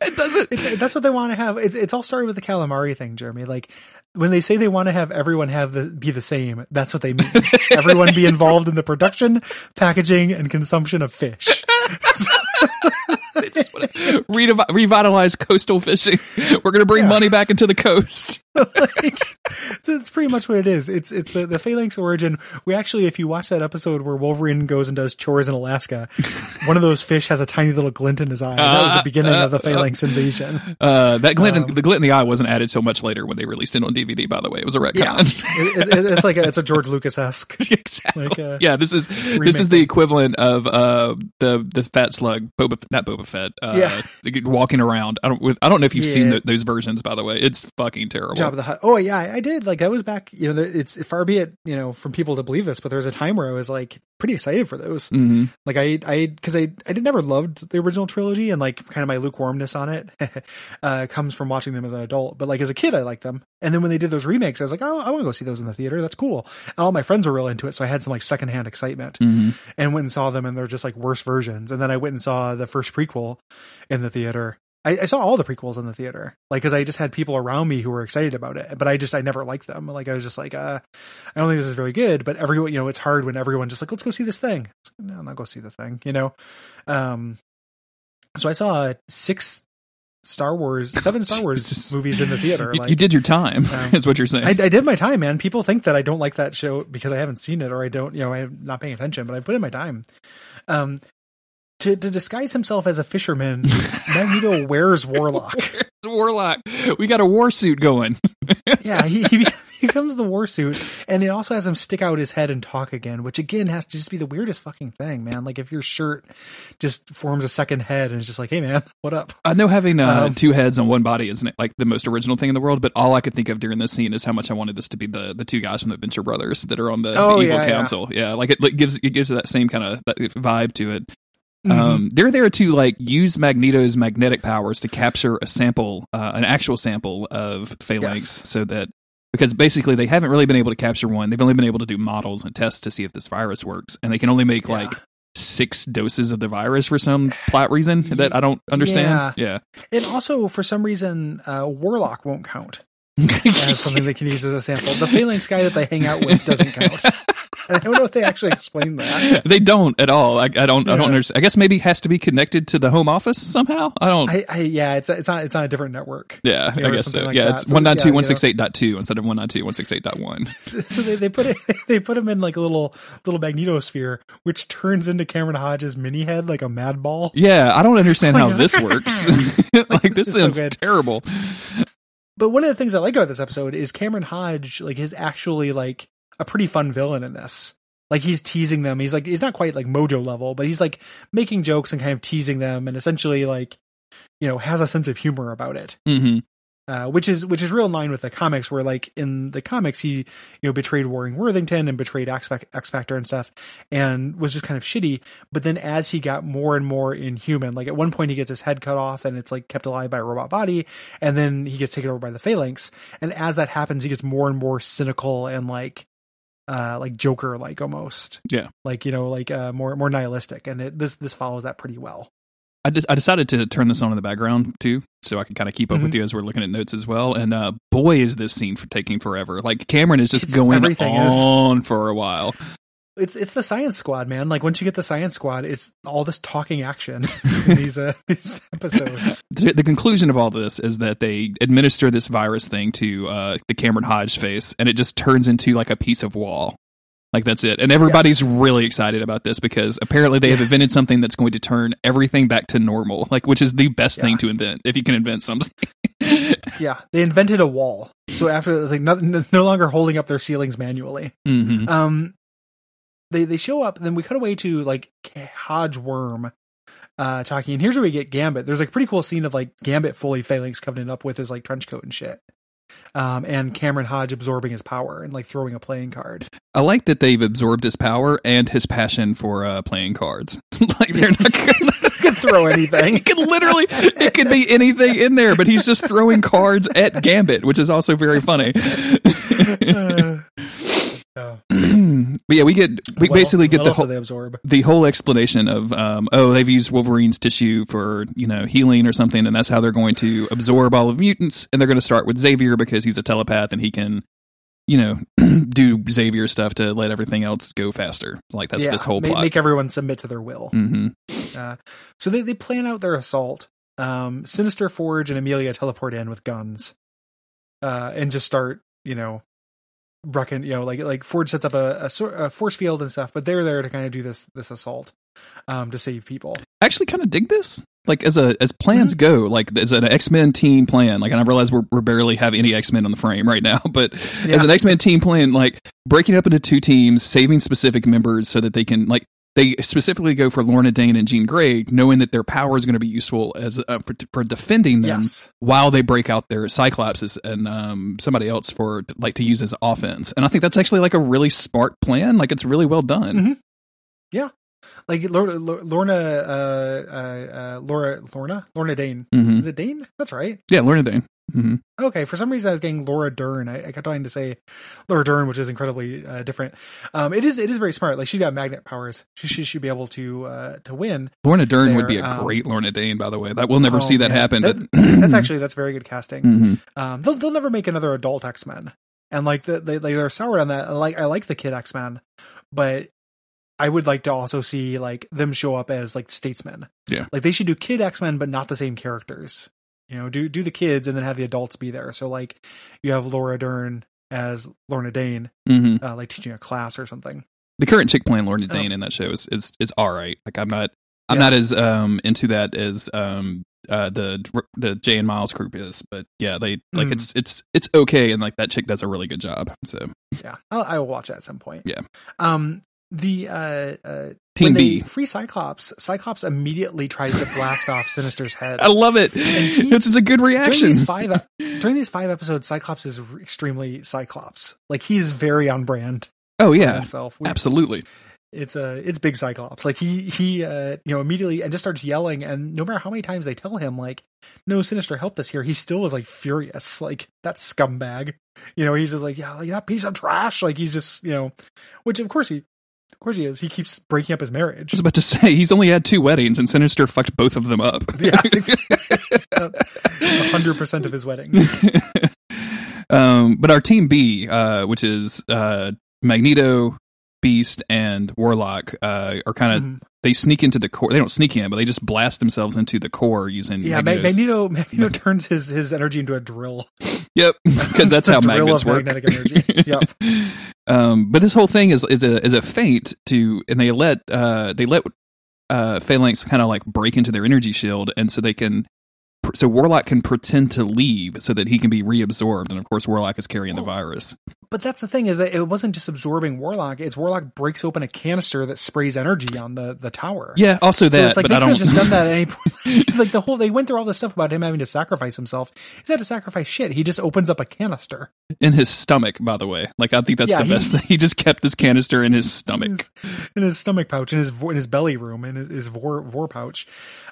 It doesn't. It's, that's what they want to have. It's, it's all started with the calamari thing, Jeremy. Like when they say they want to have everyone have the be the same, that's what they mean. <laughs> everyone be involved in the production, packaging, and consumption of fish. <laughs> <laughs> They just want to redevi- revitalize coastal fishing. We're going to bring Yeah. money back into the coast. <laughs> like, it's, it's pretty much what it is. It's it's the the Phalanx origin. We actually, if you watch that episode where Wolverine goes and does chores in Alaska, one of those fish has a tiny little glint in his eye. that was the beginning of the Phalanx invasion. Uh, that glint, Um, the glint in the eye wasn't added so much later when they released it on DVD. By the way, it was a retcon. Yeah, it, it, it's like a, it's a George Lucas esque. <laughs> exactly. Like, uh, yeah, this is this is the equivalent of uh the the fat slug Boba not Boba Fett. Uh, Yeah. <laughs> walking around. I don't with, I don't know if you've seen Yeah. th those versions. By the way, it's fucking terrible. Job the. Oh yeah, I, I did. Like that was back. You know, it's far be it you know from people to believe this, but there was a time where I was like pretty excited for those. hmm Like I, I, because I, I did never loved the original trilogy, and like kind of my lukewarmness on it <laughs> uh, comes from watching them as an adult. But like as a kid, I liked them. And then when they did those remakes, I was like, oh, I want to go see those in the theater. That's cool. And all my friends were real into it, so I had some like secondhand excitement, hmm and went and saw them, and they're just like worse versions. And then I went and saw the first prequel in the theater. I, I saw all the prequels in the theater, like because I just had people around me who were excited about it, but I just I never liked them. Like I was just like, uh, I don't think this is very good. But everyone, you know, it's hard when everyone's just like, let's go see this thing. Like, no, I'm not go see the thing, you know. Um, so I saw six Star Wars, seven Star <laughs> Wars movies in the theater. You, like, you did your time, Um, <laughs> is what you're saying. I, I did my time, man. People think that I don't like that show because I haven't seen it or I don't, you know, I'm not paying attention, but I put in my time. Um, to, to disguise himself as a fisherman, <laughs> Magneto wears Warlock. <laughs> Warlock, we got a war suit going. <laughs> Yeah, he, he becomes the war suit, and it also has him stick out his head and talk again, which again has to just be the weirdest fucking thing, man. Like if your shirt just forms a second head and it's just like, hey man, what up? I know having uh, Um, two heads on one body isn't like the most original thing in the world, but all I could think of during this scene is how much I wanted this to be the the two guys from the Adventure Brothers that are on the, Oh, the evil yeah, yeah. council. Yeah. like it, like, gives it gives it that same kind of vibe to it. Mm-hmm. Um, they're there to like use Magneto's magnetic powers to capture a sample, uh, an actual sample of phalanx, Yes. so that because basically they haven't really been able to capture one. They've only been able to do models and tests to see if this virus works, and they can only make Yeah. like six doses of the virus for some plot reason that I don't understand. Yeah, yeah. And also, for some reason, uh, Warlock won't count <laughs> as something they can use as a sample. The <laughs> Phalanx guy that they hang out with doesn't count. <laughs> I don't know if they actually explain that. <laughs> they don't at all. I, I don't. I don't understand. I guess maybe it has to be connected to the home office somehow. I don't. I, I yeah, it's it's on it's on a different network. yeah, I guess so. like yeah, that. it's one nine two one six dot two instead of one nine two one six eight dot one. <laughs> So they, they put it <laughs> they put him in like a little little magnetosphere, which turns into Cameron Hodges' mini head like a mad ball. Yeah, I don't understand how this works. like this this is so terrible. But one of the things I like about this episode is Cameron Hodge like is actually like a pretty fun villain in this. Like he's teasing them. He's like he's not quite like Mojo level, but he's like making jokes and kind of teasing them, and essentially like you know has a sense of humor about it. hmm uh, which is which is real in line with the comics, where like in the comics he you know betrayed Warren Worthington and betrayed X, X Factor and stuff, and was just kind of shitty. But then as he got more and more inhuman, like at one point he gets his head cut off and it's like kept alive by a robot body, and then he gets taken over by the Phalanx, and as that happens, he gets more and more cynical and like uh like Joker like almost, Yeah. like you know like uh more more nihilistic, and it, this this follows that pretty well. I just I decided to turn this on in the background too, so I can kind of keep up Mm-hmm. with you as we're looking at notes as well. And uh, boy, is this scene for taking forever. Like Cameron is just It's- going everything is. on for a while. It's it's the science squad, man. Like once you get the science squad, it's all this talking action <laughs> in these uh, <laughs> these episodes. the, conclusion of all this is that they administer this virus thing to uh, the Cameron Hodge face, and it just turns into like a piece of wall. Like that's it, and everybody's really excited about this because apparently they have invented something that's going to turn everything back to normal. Like, which is the best Yeah. thing to invent if you can invent something. <laughs> Yeah, they invented a wall. So after like no, no longer holding up their ceilings manually. hmm Um, they they show up, then we cut away to like Hodge Worm. Uh, talking, and here's where we get Gambit. There's like a pretty cool scene of like Gambit fully Phalanx covenant up with his like trench coat and shit. Um, and Cameron Hodge absorbing his power and like throwing a playing card. I like that they've absorbed his power and his passion for uh, playing cards. <laughs> like they're not gonna. <laughs> Could throw anything. It could literally, it could be anything in there, but he's just throwing cards at Gambit, which is also very funny. <laughs> Uh, <clears throat> oh. But yeah, we get we Well, basically get the whole they absorb. the whole explanation of um, oh they've used Wolverine's tissue for you know healing or something, and that's how they're going to absorb all of mutants, and they're going to start with Xavier because he's a telepath and he can you know <clears throat> do Xavier stuff to let everything else go faster. Like that's Yeah, this whole plot. Make everyone submit to their will. hmm Uh, so they, they plan out their assault. Um, Sinister Forge and Amelia teleport in with guns, uh, and just start, you know, wrecking. You know, like like Forge sets up a, a, a force field and stuff, but they're there to kind of do this this assault, um, to save people. I actually kind of dig this. Like as a as plans go, like as an X Men team plan. Like, and I realize we're we barely have any X Men on the frame right now, <laughs> but as an X Men team plan, like breaking up into two teams, saving specific members so that they can like they specifically go for Lorna Dane and Jean Grey, knowing that their power is going to be useful as uh, for, for defending them Yes. while they break out their Cyclopses and um, somebody else for like to use as offense. And I think that's actually like a really smart plan. Like it's really well done. Mhm. Like Lorna, Lorna, uh, uh, uh, Laura, Lorna, Lorna Dane. hmm Is it Dane? That's right. Yeah, Lorna Dane. Hmm Okay, for some reason I was getting Laura Dern. I, I kept trying to say Laura Dern, which is incredibly uh, different. Um, it is it is very smart. Like she's got magnet powers. She, she should be able to uh, to win. Lorna Dern would be a um, great Lorna Dane, by the way. That we'll never Oh, see that man. happen. That- that's <clears throat> actually that's very good casting. Mhm. Um, they'll they'll never make another adult X Men, and like the, they they they're soured on that. I like I like the kid X Men, but I would like to also see like them show up as like statesmen. Yeah. like they should do kid X Men, but not the same characters. You know, do do the kids and then have the adults be there. So like you have Laura Dern as Lorna Dane, hmm uh, like teaching a class or something. The current chick playing Lorna Oh. Dane in that show is is, is all right. Like I'm not I'm Yeah. not as um into that as um uh the the Jay and Miles group is, but yeah, they like Mm. it's it's it's okay, and like that chick does a really good job. So Yeah, I'll, I will watch that at some point. Yeah. Um, the uh, uh Team B. free Cyclops, Cyclops immediately tries to blast off <laughs> Sinister's head. I love it. he- It's just a good During reaction. these five during these five episodes, Cyclops is extremely Cyclops. Like he's very on brand Oh yeah, himself. We- absolutely. It's a it's big Cyclops. Like he he uh you know immediately and just starts yelling and no matter how many times they tell him like no Sinister helped us here, he still is like furious. Like that scumbag. You know, he's just like yeah, like that piece of trash. Like he's just you know, which of course he of course he is. He keeps breaking up his marriage. I was about to say he's only had two weddings, and Sinister fucked both of them up. Yeah, <laughs> <laughs> hundred percent of his wedding. <laughs> um, but our team B, uh, which is uh, Magneto, Beast, and Warlock, uh, are kind of Mhm. they sneak into the core. They don't sneak in, but they just blast themselves into the core using Yeah, Mag- Magneto's- Magneto Magneto <laughs> turns his his energy into a drill. Yep, <laughs> because that's how <laughs> magnets work. magnetic energy. Yep. Um, but this whole thing is is a is a feint to, and they let uh they let uh Phalanx kind of like break into their energy shield, and so they can. So Warlock can pretend to leave so that he can be reabsorbed, and of course Warlock is carrying the Oh. virus. But that's the thing is that it wasn't just absorbing Warlock. It's Warlock breaks open a canister that sprays energy on the the tower. Yeah, also that. So it's like but they I don't. just done that at any <laughs> point. <laughs> like the whole, they went through all this stuff about him having to sacrifice himself. He's had to sacrifice shit. He just opens up a canister in his stomach, by the way. Like I think that's Yeah, the he- best thing. <laughs> He just kept this canister in his in stomach. his, in his stomach pouch, in his in his belly room, in his, his vor vor pouch,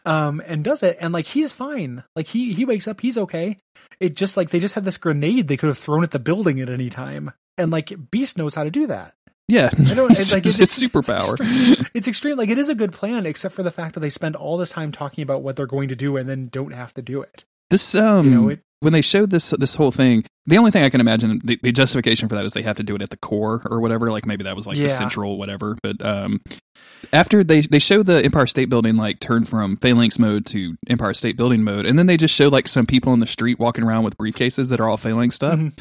um, and does it. And like he's fine. Like he he wakes up, he's okay. It just like they just had this grenade they could have thrown at the building at any time, and like Beast knows how to do that. Yeah, I don't. <laughs> it's, It's like it's, it's, superpower. extreme- It's extreme. Like it is a good plan, except for the fact that they spend all this time talking about what they're going to do and then don't have to do it. This um, You know, it- when they showed this this whole thing, the only thing I can imagine the, the justification for that is they have to do it at the core or whatever. Like maybe that was like Yeah. the central whatever. But um, after they they show the Empire State Building like turn from phalanx mode to Empire State Building mode, and then they just show like some people in the street walking around with briefcases that are all phalanx stuff. Mhm.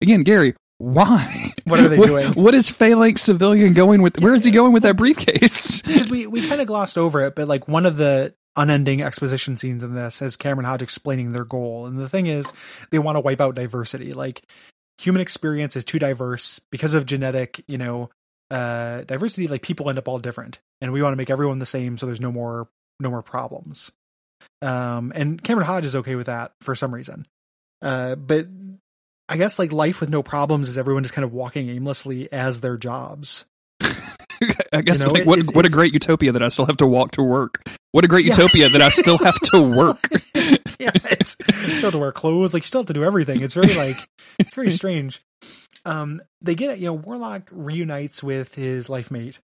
Again, Gary. Why? What are they doing? What is Phalanx civilian going with? Where is he going with that briefcase? because we we kind of glossed over it, but like one of the unending exposition scenes in this is Cameron Hodge explaining their goal, and the thing is they want to wipe out diversity. Like human experience is too diverse because of genetic, you know, uh, diversity. Like people end up all different, and we want to make everyone the same, so there's no more no more problems. Um, and Cameron Hodge is okay with that for some reason. Uh, but I guess like life with no problems is everyone just kind of walking aimlessly as their jobs. <laughs> I guess You know, like it- what it's- what a great utopia that I still have to walk to work. What a great Yeah. utopia that I still have to <laughs> work. <laughs> yeah, it's you still have to wear clothes, like you still have to do everything. It's very like it's very strange. Um, they get it. You know, Warlock reunites with his life mate,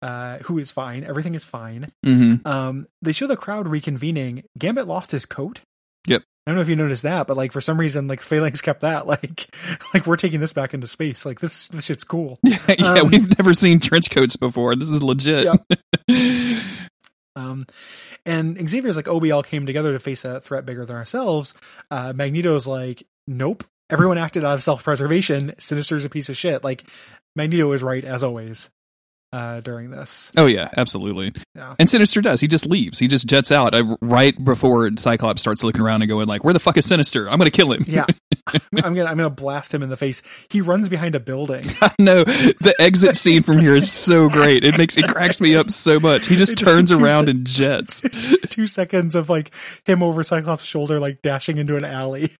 uh, who is fine. Everything is fine. Mm-hmm. Um, they show the crowd reconvening. Gambit lost his coat. Yep. I don't know if you noticed that, but like for some reason, like Phalanx kept that. <laughs> Like, like we're taking this back into space. Like this, this shit's cool. <laughs> Yeah, yeah Um, we've never seen trench coats before. This is legit. <laughs> Um, and Xavier's like, oh, we all came together to face a threat bigger than ourselves. Uh, Magneto's like, nope. Everyone acted out of self-preservation. Sinister's a piece of shit. Like, Magneto is right as always. Uh, during this, oh yeah, absolutely. Yeah. And Sinister does. He just leaves. He just jets out uh, right before Cyclops starts looking around and going like, "Where the fuck is Sinister? I'm going to kill him." yeah, <laughs> <laughs> I'm gonna I'm gonna blast him in the face. He runs behind a building. <laughs> no, the exit scene from here is so great. It makes it cracks me up so much. He just just turns around it- and jets. Two seconds of like him over Cyclops' shoulder, like dashing into an alley.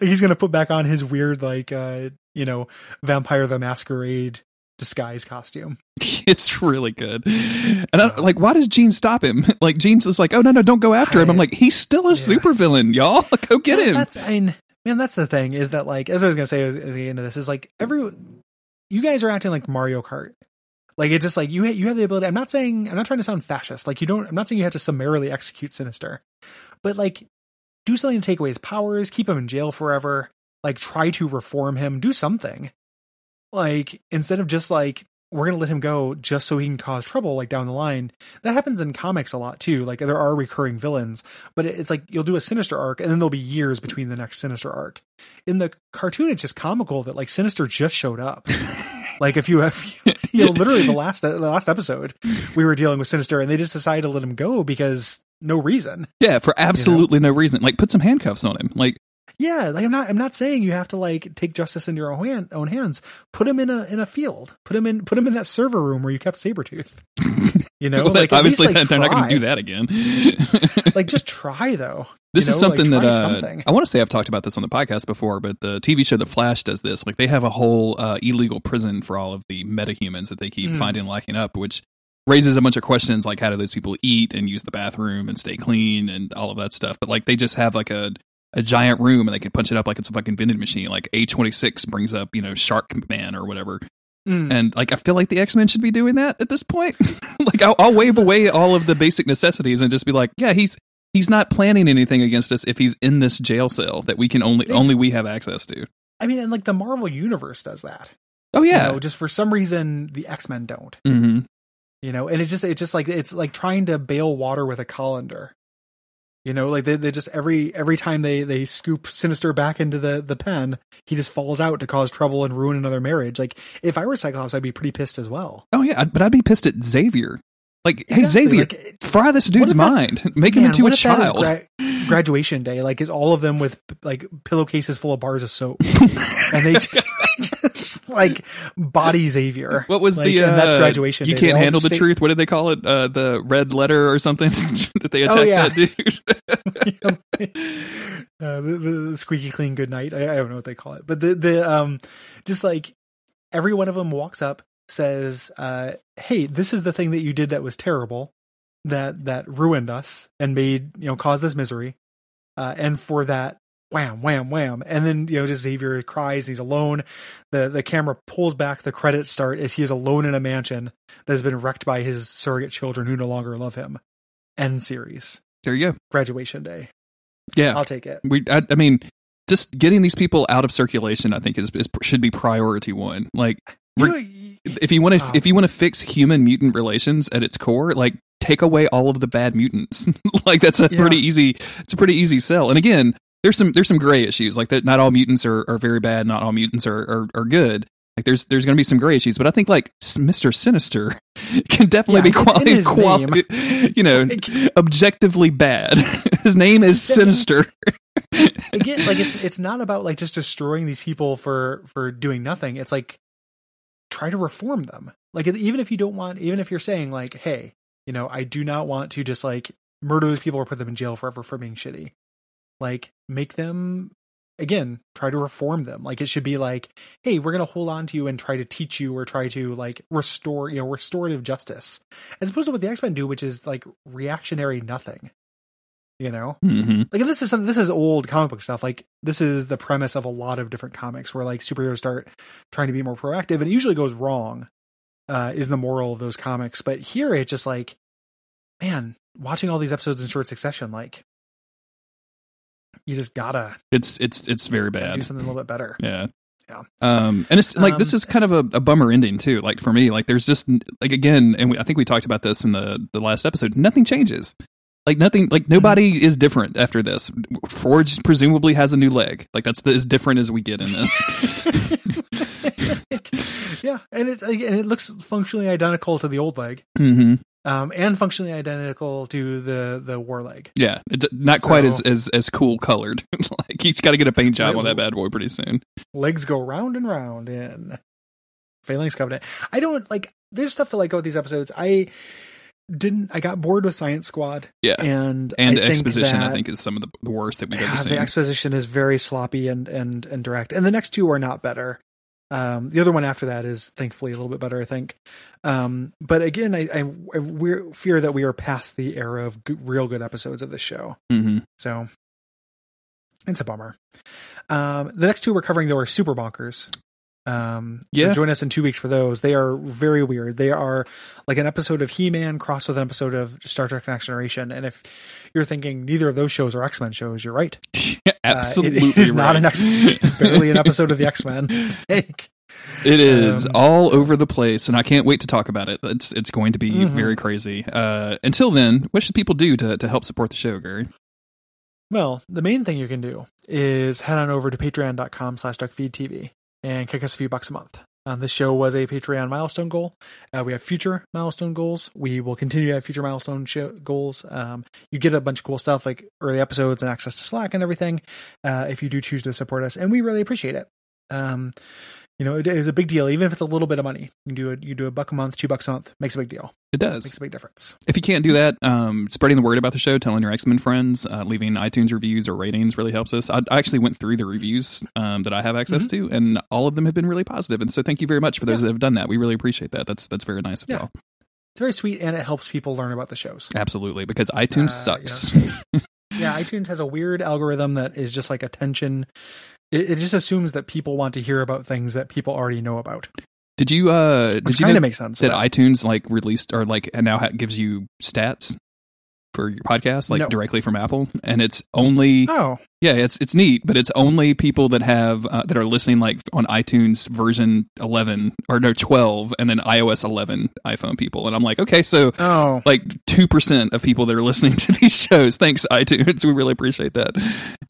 He's gonna put back on his weird, like, uh, you know, Vampire the Masquerade disguise costume. <laughs> It's really good. And I, like, why does Jean stop him? <laughs> Like, Jean's just like, "Oh no, no, don't go after him." I'm like, he's still a Yeah. supervillain, y'all. <laughs> Go get him. That's I mean, man, that's the thing is that like as I was gonna say at the end of this is like every you guys are acting like Mario Kart. Like it's just like you you have the ability. I'm not saying I'm not trying to sound fascist. Like you don't. I'm not saying you have to summarily execute Sinister, but like do something to take away his powers, keep him in jail forever. Like try to reform him, do something. Like instead of just like we're gonna let him go just so he can cause trouble like down the line. That happens in comics a lot too. Like there are recurring villains, but it's like you'll do a Sinister arc and then there'll be years between the next Sinister arc. In the cartoon, it's just comical that like Sinister just showed up. <laughs> like if you have, you know, literally the last the last episode, we were dealing with Sinister and they just decided to let him go because no reason. Yeah, for absolutely no reason. Like put some handcuffs on him. Like Yeah, like I'm not I'm not saying you have to like take justice into your own, hand, own hands. Put him in a in a field. Put him in put him in that server room where you kept Sabretooth. <laughs> You know, well, like at least, obviously like, they're not going to do that again. <laughs> Like just try though. This You is know, like, something that uh, something. I want to say I've talked about this on the podcast before, but the TV show The Flash does this. Like they have a whole uh, illegal prison for all of the metahumans that they keep Mm. finding locking up, which raises a bunch of questions like how do those people eat and use the bathroom and stay clean and all of that stuff. But like they just have like a a giant room and they can punch it up like it's a fucking vending machine. Like A twenty six brings up you know Shark Man or whatever. Mm. And like I feel like the X Men should be doing that at this point. <laughs> like I'll, I'll wave away all of the basic necessities and just be like, yeah, he's he's not planning anything against us if he's in this jail cell that we can only only we have access to. I mean, and like the Marvel universe does that. Oh yeah, You know, just for some reason the X Men don't. hmm You know, and it just it's just like it's like trying to bail water with a colander. You know, like they, they just every every time they they scoop Sinister back into the the pen, he just falls out to cause trouble and ruin another marriage. Like if I were Cyclops, I'd be pretty pissed as well. oh yeah. But I'd be pissed at Xavier. Like, hey Xavier, like, fry this dude's mind, <laughs> make him Man, into a what if that is child. gra- graduation day, like is all of them with like pillowcases full of bars of soap, <laughs> and they oh <laughs> just, like body Xavier. what was Like, the? Uh, that's graduation. You day. Can't handle the stay- truth. What did they call it? Uh, the red letter or something <laughs> that they attacked Oh, yeah. that dude. <laughs> uh, the, the, the squeaky clean good night. I, I don't know what they call it, but the the um, just like every one of them walks up, says, uh, "Hey, this is the thing that you did that was terrible, that that ruined us and made you know caused this misery, uh, and for that." Wham, wham, wham, and then you know, just Xavier cries. He's alone. the The camera pulls back. The credits start as he is alone in a mansion that has been wrecked by his surrogate children who no longer love him. End series. there you go. Graduation day. Yeah, I'll take it. we. I, I mean, just getting these people out of circulation, I think is, is should be priority one. Like, You know, if you want to, Oh. Uh, if you want to fix human mutant relations at its core, like take away all of the bad mutants. <laughs> like that's a Yeah. pretty easy. It's a pretty easy sell. And again, there's some there's some gray issues. Like that, not all mutants are, are very bad. Not all mutants are are, are good. Like there's there's going to be some gray issues, but I think like Mister Sinister <laughs> can definitely Yeah, be quality, quality you know, objectively bad. <laughs> his name is Sinister. <laughs> again, like it's it's not about like just destroying these people for for doing nothing. It's like try to reform them. Like even if you don't want, even if you're saying like, hey, you know, I do not want to just like murder those people or put them in jail forever for being shitty. Like make them again try to reform them. Like it should be like hey we're going to hold on to you and try to teach you or try to like restore you know restorative justice. As opposed to what the x-men do which is like reactionary nothing you know? Hmm like this is something this is old comic book stuff. Like this is the premise of a lot of different comics where like superheroes start trying to be more proactive and it usually goes wrong uh is the moral of those comics. But here it's just like man watching all these episodes in short succession like you just gotta It's it's it's very gotta do something a little bit better Yeah. Yeah. Um, and it's like Um, this is kind of a, a bummer ending too. Like for me, like there's just like again, and we, I think we talked about this in the the last episode. Nothing changes. Like nothing. Like nobody is different after this. Forge presumably has a new leg. Like that's the, as different as we get in this. <laughs> yeah and it and it looks functionally identical to the old leg hmm um and functionally identical to the the war leg Yeah, it's not quite as So- as as cool colored. <laughs> like he's got to get a paint job on that bad boy pretty soon. legs go round and round in Phalanx Covenant. I don't like. There's stuff to like about these episodes. I didn't. I got bored with Science Squad. Yeah. and And I exposition, I think, is some of the, the worst that we've yeah, ever seen. the exposition is very sloppy and and and direct. And the next two are not better. Um, the other one after that is thankfully a little bit better, I think. Um, but again, I, I, I fear that we are past the era of good, real good episodes of this show. hmm So it's a bummer. Um, the next two we're covering though are super bonkers. Um, so Yeah. join us in two weeks for those. They are very weird. They are like an episode of He-Man crossed with an episode of Star Trek Next Generation. And if you're thinking neither of those shows are X-Men shows, you're right. <laughs> Uh, Absolutely, it is not an X. It's barely an episode of the X-Men. <laughs> It is Um, all over the place, and I can't wait to talk about it. It's it's going to be Mhm. very crazy. Uh, until then, what should people do to, to help support the show, Gary? Well, the main thing you can do is head on over to patreon.com slash duckfeedtv and kick us a few bucks a month. Um, this show was a Patreon milestone goal. Uh, we have future milestone goals. We will continue to have future milestone show goals. Um, you get a bunch of cool stuff like early episodes and access to Slack and everything uh, if you do choose to support us, and we really appreciate it. Um, you know, it is a big deal, even if it's a little bit of money. You do a, you do a buck a month, two bucks a month, makes a big deal. It does. Makes a big difference. If you can't do that, um, spreading the word about the show, telling your X Men friends, uh, leaving iTunes reviews or ratings really helps us. I, I actually went through the reviews um, that I have access to, and all of them have been really positive. And so, thank you very much for those Yeah. that have done that. We really appreciate that. That's that's very nice of Yeah. y'all. It's very sweet, and it helps people learn about the shows. Absolutely, because iTunes Uh, sucks. <laughs> yeah, iTunes has a weird algorithm that is just like attention. It, it just assumes that people want to hear about things that people already know about. did you uh did you kind of makes sense. that iTunes like released or like and now ha- gives you stats for your podcast like No. directly from Apple, and it's only oh, Yeah, it's it's neat, but it's only people that have uh, that are listening like on iTunes version 11 or no 12 and then iOS 11 iPhone people. And I'm like, okay, so oh, like 2% of people that are <laughs> listening to these shows. Thanks iTunes. We really appreciate that.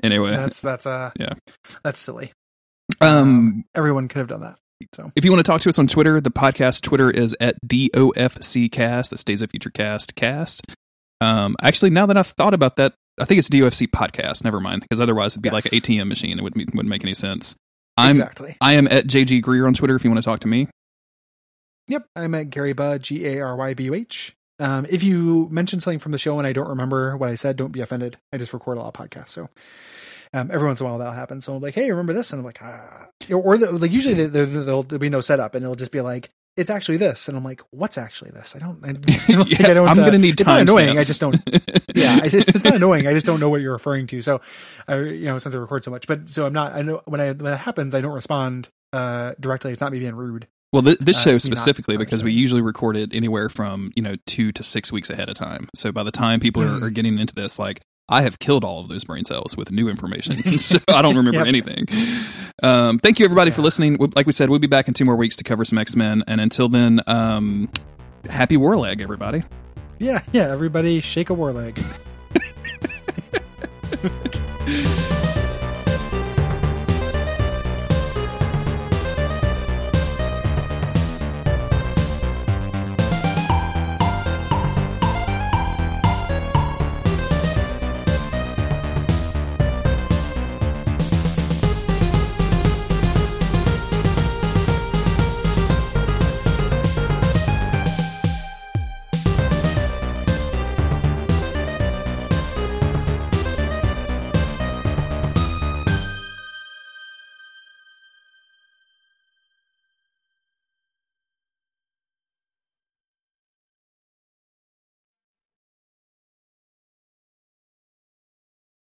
Anyway, that's that's uh, Yeah. that's silly. um Everyone could have done that. So if you want to talk to us on Twitter, the podcast Twitter is at DOFCcast. That stays a future cast cast. Um, actually, now that I've thought about that, I think it's DOFC podcast. Never mind, because otherwise it'd be like an ATM machine. It wouldn't, wouldn't make any sense. I'm exactly. I am at JG Greer on Twitter if you want to talk to me. Yep, I'm at Gary Buh, G A R Y B U H. Um, if you mention something from the show and I don't remember what I said, don't be offended. I just record a lot of podcasts, so um, every once in a while that'll happen. So I'm like, "Hey, remember this?" And I'm like, "Ah," or the, like usually there, there'll, there'll be no setup, and it'll just be like, "It's actually this," and I'm like, "What's actually this?" I don't. I, <laughs> like, <laughs> Yeah, I don't I'm uh, gonna need It's not annoying. I just don't. <laughs> yeah, I just, it's not annoying. I just don't know what you're referring to. So, I, you know, since I record so much, but so I'm not. I know when I when it happens, I don't respond uh directly. It's not me being rude. Well, th- this Uh, show not specifically because we usually record it anywhere from you know two to six weeks ahead of time. So by the time people Mhm. are, are getting into this, like I have killed all of those brain cells with new information, <laughs> so I don't remember Yep. anything. Um, thank you everybody for listening. Like we said, we'll be back in two more weeks to cover some X Men, and until then, um, happy War Leg, everybody. Yeah, yeah. Everybody, shake a war leg. <laughs>